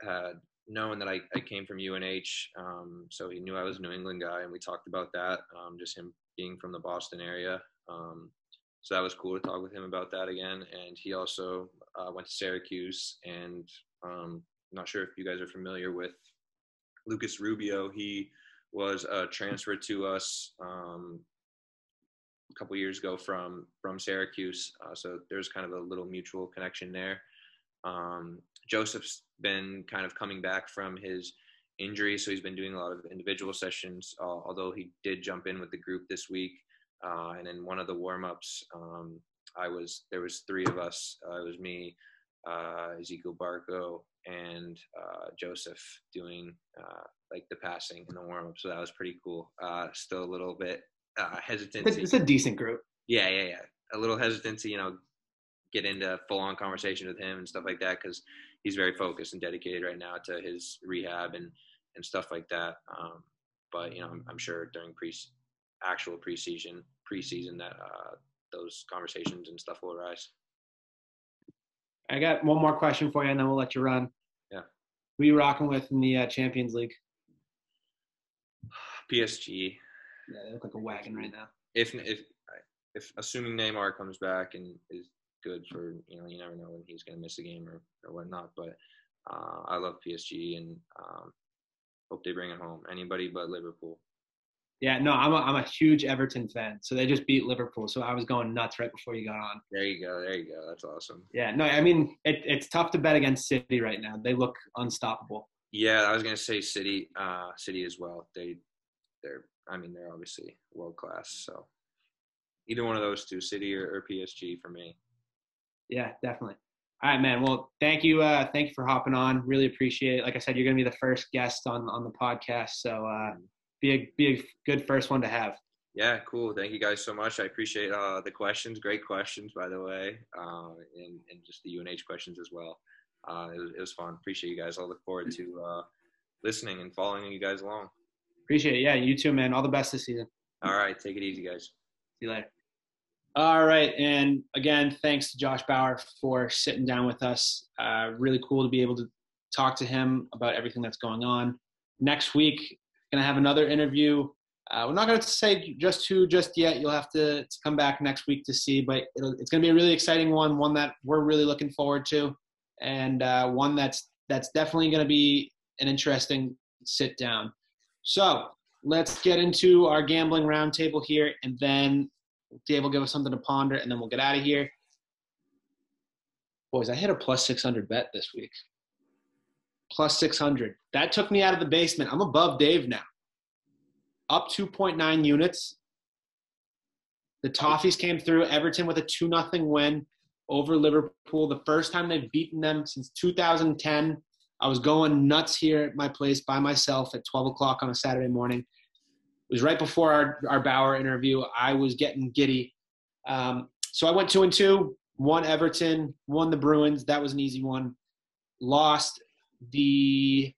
had known that I, I came from UNH, um, so he knew I was a New England guy, and we talked about that. Um, just him being from the Boston area. Um, so that was cool to talk with him about that again. And he also uh, went to Syracuse, and um, I'm not sure if you guys are familiar with Lucas Rubio. He was a transfer to us um, a couple years ago from from Syracuse. Uh, so there's kind of a little mutual connection there. Um, Josef's been kind of coming back from his injury, so he's been doing a lot of individual sessions. Uh, although he did jump in with the group this week. Uh, and in one of the warm ups, um, I was there was three of us. Uh, it was me, uh, Ezequiel Barco, and uh, Josef doing like the passing in the warm up. So that was pretty cool. Still a little bit hesitant. It's, it's, a decent group. Yeah, yeah, yeah. A little hesitant to you know get into full on conversation with him and stuff like that because he's very focused and dedicated right now to his rehab and and stuff like that. Um, but you know, I'm, I'm sure during pre actual preseason preseason that uh, those conversations and stuff will arise. I got one more question for you, and then we'll let you run. Yeah. Who are you rocking with in the uh, Champions League? PSG. Yeah, they look like a wagon right now. If if if assuming Neymar comes back and is good for you know you never know when he's going to miss a game or or whatnot, but uh, I love PSG and um, hope they bring it home. Anybody but Liverpool. Yeah, no, I'm a, I'm a huge Everton fan. So they just beat Liverpool. So I was going nuts right before you got on. There you go. There you go. That's awesome. Yeah, no, I mean, it, it's tough to bet against City right now. They look unstoppable. Yeah, I was going to say City, uh, City as well. They, they're, I mean, they're obviously world class. So either one of those two, City or, or PSG for me. Yeah, definitely. All right, man. Well, thank you. Uh, thank you for hopping on. Really appreciate it. Like I said, you're going to be the first guest on on the podcast. So, uh, be a be a good first one to have. Yeah, cool. Thank you guys so much. I appreciate uh, the questions. Great questions, by the way, uh, and and just the UNH questions as well. Uh, it, was, it was fun. Appreciate you guys. I look forward to uh, listening and following you guys along. Appreciate it. Yeah, you too, man. All the best this season. All right, take it easy, guys. See you later. All right, and again, thanks to Josh Bauer for sitting down with us. Uh, really cool to be able to talk to him about everything that's going on. Next week, Going to have another interview. Uh, we're not going to say just who just yet. You'll have to, to come back next week to see, but it's going to be a really exciting one, one that we're really looking forward to, and uh, one that's that's definitely going to be an interesting sit down. So let's get into our gambling roundtable here, and then Dave will give us something to ponder, and then we'll get out of here. Boys, I hit a plus 600 bet this week plus 600. That took me out of the basement. I'm above Dave now. Up 2.9 units. The Toffees came through. Everton with a 2 0 win over Liverpool. The first time they've beaten them since 2010. I was going nuts here at my place by myself at 12 o'clock on a Saturday morning. It was right before our, our Bauer interview. I was getting giddy. Um, so I went two and two, won Everton, won the Bruins. That was an easy one. Lost the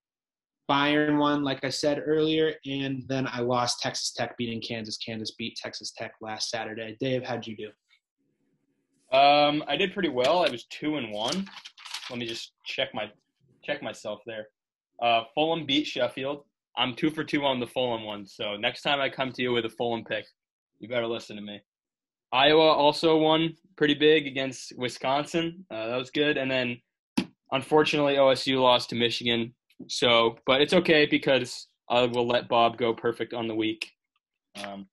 Bayern one, like I said earlier, and then I lost Texas Tech beating Kansas. Kansas beat Texas Tech last Saturday. Dave, how'd you do? Um, I did pretty well. I was two and one. Let me just check my check myself there. Uh, Fulham beat Sheffield. I'm two for two on the Fulham one. So next time I come to you with a Fulham pick, you better listen to me. Iowa also won pretty big against Wisconsin. Uh, that was good. And then unfortunately OSU lost to Michigan. So, but it's okay because I will let Bob go perfect on the week. Um,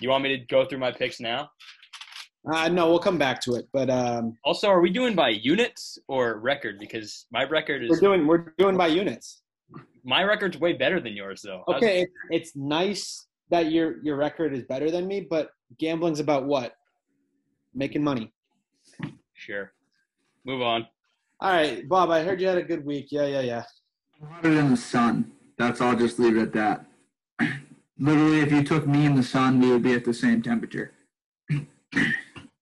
you want me to go through my picks now? Uh, no, we'll come back to it. But um, Also, are we doing by units or record? Because my record is we're doing we're doing by units. my record's way better than yours, though. Okay, it, it's nice that your your record is better than me, but gambling's about what? Making money. Sure. Move on. All right, Bob. I heard you had a good week. Yeah, yeah, yeah. Hotter than the sun. That's all. Just leave it at that. Literally, if you took me and the sun, we would be at the same temperature.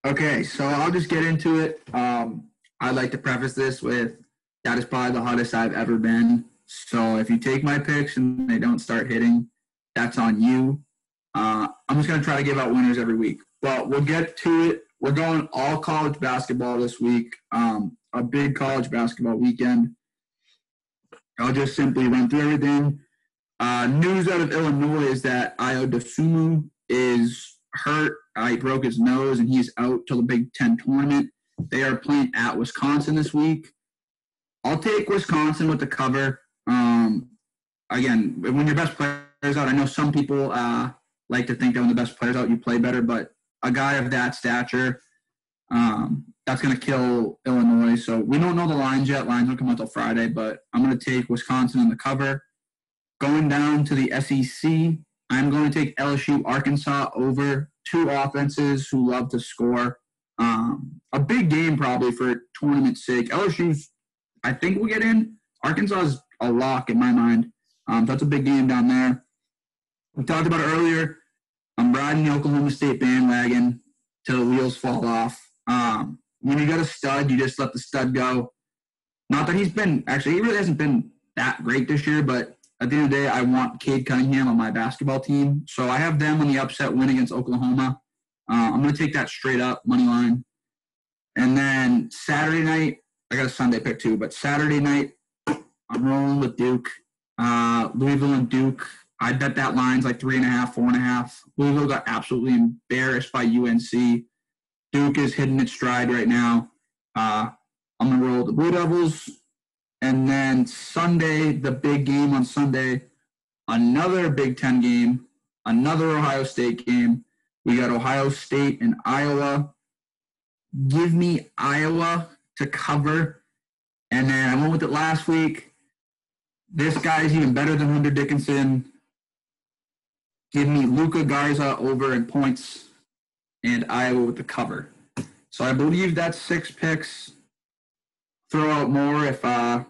Okay, so I'll just get into it. Um, I'd like to preface this with that is probably the hottest I've ever been. So if you take my picks and they don't start hitting, that's on you. Uh, I'm just going to try to give out winners every week. But we'll get to it. We're going all college basketball this week. Um, a big college basketball weekend. I'll just simply run through everything. Uh, news out of Illinois is that Ayo Dosunmu is hurt. Uh, he broke his nose and he's out till the Big Ten tournament. They are playing at Wisconsin this week. I'll take Wisconsin with the cover. Um, again, when your best players out, I know some people uh, like to think that when the best players out, you play better, but a guy of that stature, um, that's going to kill Illinois. So we don't know the lines yet. Lines don't come out Friday, but I'm going to take Wisconsin in the cover. Going down to the SEC, I'm going to take LSU Arkansas over two offenses who love to score. Um, a big game probably for tournament sake. LSU's, I think, we'll get in. Arkansas is a lock in my mind. Um, that's a big game down there. We talked about earlier. I'm riding the Oklahoma State bandwagon till the wheels fall off. Um, when you got a stud, you just let the stud go. Not that he's been actually he really hasn't been that great this year, but at the end of the day, I want Cade Cunningham on my basketball team, so I have them on the upset win against Oklahoma. Uh, I'm going to take that straight up money line. And then Saturday night, I got a Sunday pick too, but Saturday night, I'm rolling with Duke. Uh, Louisville and Duke. I bet that line's like three and a half, four and a half. Louisville got absolutely embarrassed by UNC. Duke is hitting its stride right now. Uh, I'm gonna roll the Blue Devils, and then Sunday, the big game on Sunday, another Big Ten game, another Ohio State game. We got Ohio State and Iowa. Give me Iowa to cover, and then I went with it last week. This guy's even better than Hunter Dickinson. Give me Luka Garza over in points and Iowa with the cover. So I believe that's six picks. Throw out more if uh,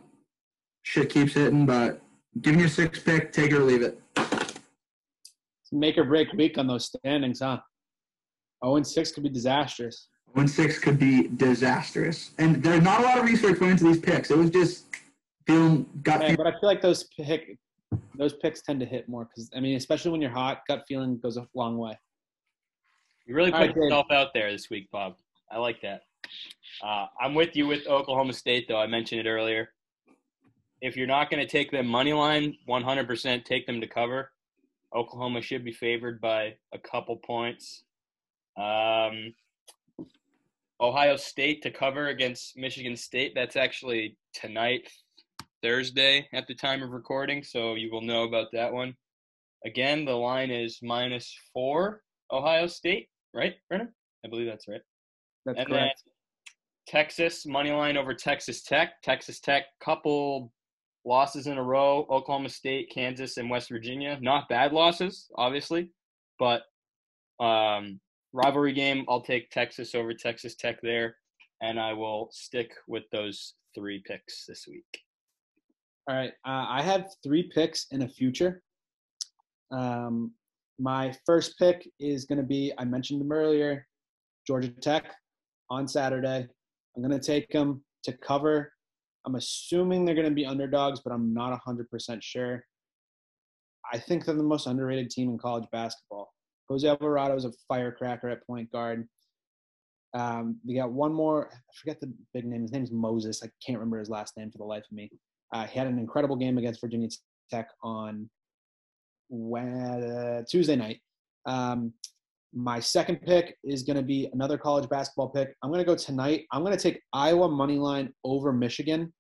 shit keeps hitting, but give me a six pick, take it or leave it. It's a make or break week on those standings, huh? 0 and 6 could be disastrous. One six could be disastrous, and there's not a lot of research went into these picks. It was just feeling gut. Yeah, feeling. but I feel like those pick those picks tend to hit more because I mean, especially when you're hot, gut feeling goes a long way. You really put right, Dave. yourself out there this week, Bob. I like that. Uh, I'm with you with Oklahoma State, though. I mentioned it earlier. If you're not going to take them money line, 100% take them to cover. Oklahoma should be favored by a couple points. Um, Ohio State to cover against Michigan State. That's actually tonight, Thursday, at the time of recording, so you will know about that one. Again, the line is minus four, Ohio State, right, Brennan? I believe that's right. That's and correct. then Texas money line over Texas Tech. Texas Tech couple losses in a row. Oklahoma State, Kansas, and West Virginia. Not bad losses, obviously, but um, rivalry game. I'll take Texas over Texas Tech there, and I will stick with those three picks this week. All right, uh, I have three picks in a future. Um, my first pick is going to be I mentioned them earlier, Georgia Tech on Saturday. I'm going to take them to cover. I'm assuming they're going to be underdogs, but I'm not 100% sure. I think they're the most underrated team in college basketball. Jose Alvarado is a firecracker at point guard. Um, we got one more. I forget the big name. His name's Moses. I can't remember his last name for the life of me. Uh, he had an incredible game against Virginia Tech on uh, Tuesday night. Um, my second pick is going to be another college basketball pick. I'm going to go tonight. I'm going to take Iowa money line over Michigan.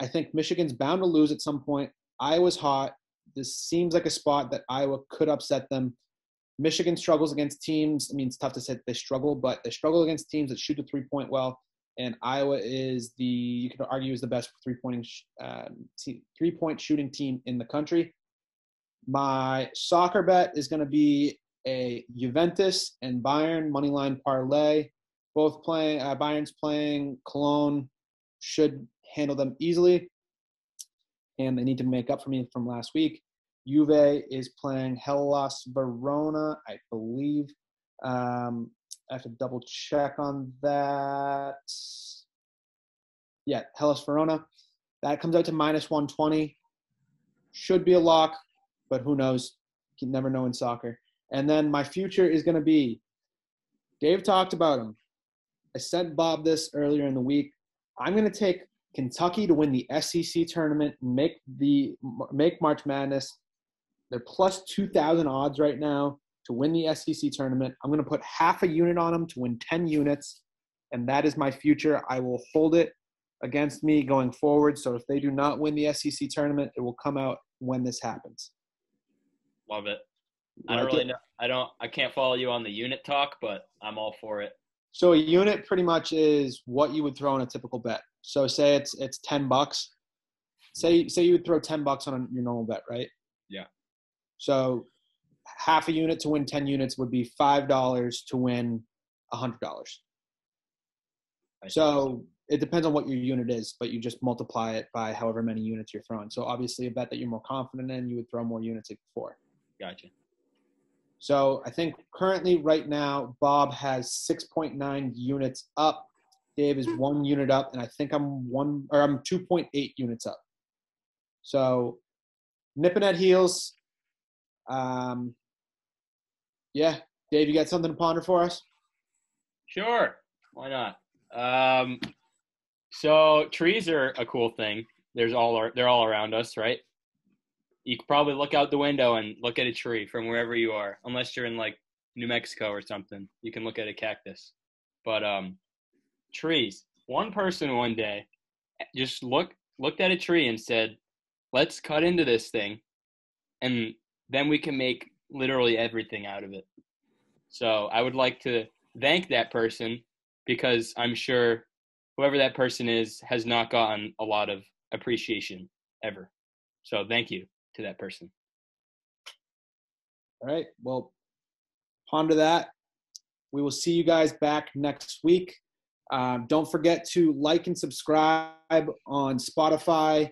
I think Michigan's bound to lose at some point. Iowa's hot. This seems like a spot that Iowa could upset them. Michigan struggles against teams. I mean, it's tough to say they struggle, but they struggle against teams that shoot the three point well. And Iowa is the you could argue is the best three uh, three point shooting team in the country. My soccer bet is going to be a Juventus and Bayern money line parlay. Both playing uh, Bayern's playing Cologne should handle them easily, and they need to make up for me from last week. Juve is playing Hellas Verona, I believe. Um, I have to double check on that. Yeah, Hellas Verona. That comes out to minus 120. Should be a lock, but who knows? You never know in soccer. And then my future is going to be Dave talked about him. I sent Bob this earlier in the week. I'm going to take Kentucky to win the SEC tournament, make the make March Madness. They're plus 2,000 odds right now to win the SEC tournament. I'm going to put half a unit on them to win 10 units, and that is my future. I will hold it against me going forward. So if they do not win the SEC tournament, it will come out when this happens. Love it. I don't really know. I don't. I can't follow you on the unit talk, but I'm all for it. So a unit pretty much is what you would throw on a typical bet. So say it's it's ten bucks. Say say you would throw ten bucks on your normal bet, right? Yeah. So half a unit to win ten units would be five dollars to win a hundred dollars. So it depends on what your unit is, but you just multiply it by however many units you're throwing. So obviously, a bet that you're more confident in, you would throw more units like before. Gotcha. So I think currently, right now, Bob has 6.9 units up. Dave is one unit up, and I think I'm one or I'm 2.8 units up. So nipping at heels. Um, yeah, Dave, you got something to ponder for us? Sure, why not? Um, so trees are a cool thing. There's all they're all around us, right? You could probably look out the window and look at a tree from wherever you are, unless you're in like New Mexico or something. You can look at a cactus. But um, trees. One person one day just look looked at a tree and said, "Let's cut into this thing, and then we can make literally everything out of it." So I would like to thank that person because I'm sure whoever that person is has not gotten a lot of appreciation ever. So thank you to that person. All right. Well, ponder that. We will see you guys back next week. Um, don't forget to like and subscribe on Spotify.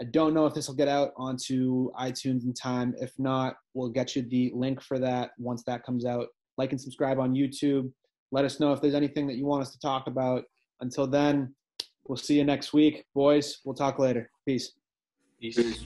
I don't know if this will get out onto iTunes in time. If not, we'll get you the link for that once that comes out. Like and subscribe on YouTube. Let us know if there's anything that you want us to talk about. Until then, we'll see you next week. Boys, we'll talk later. Peace. Peace. Peace.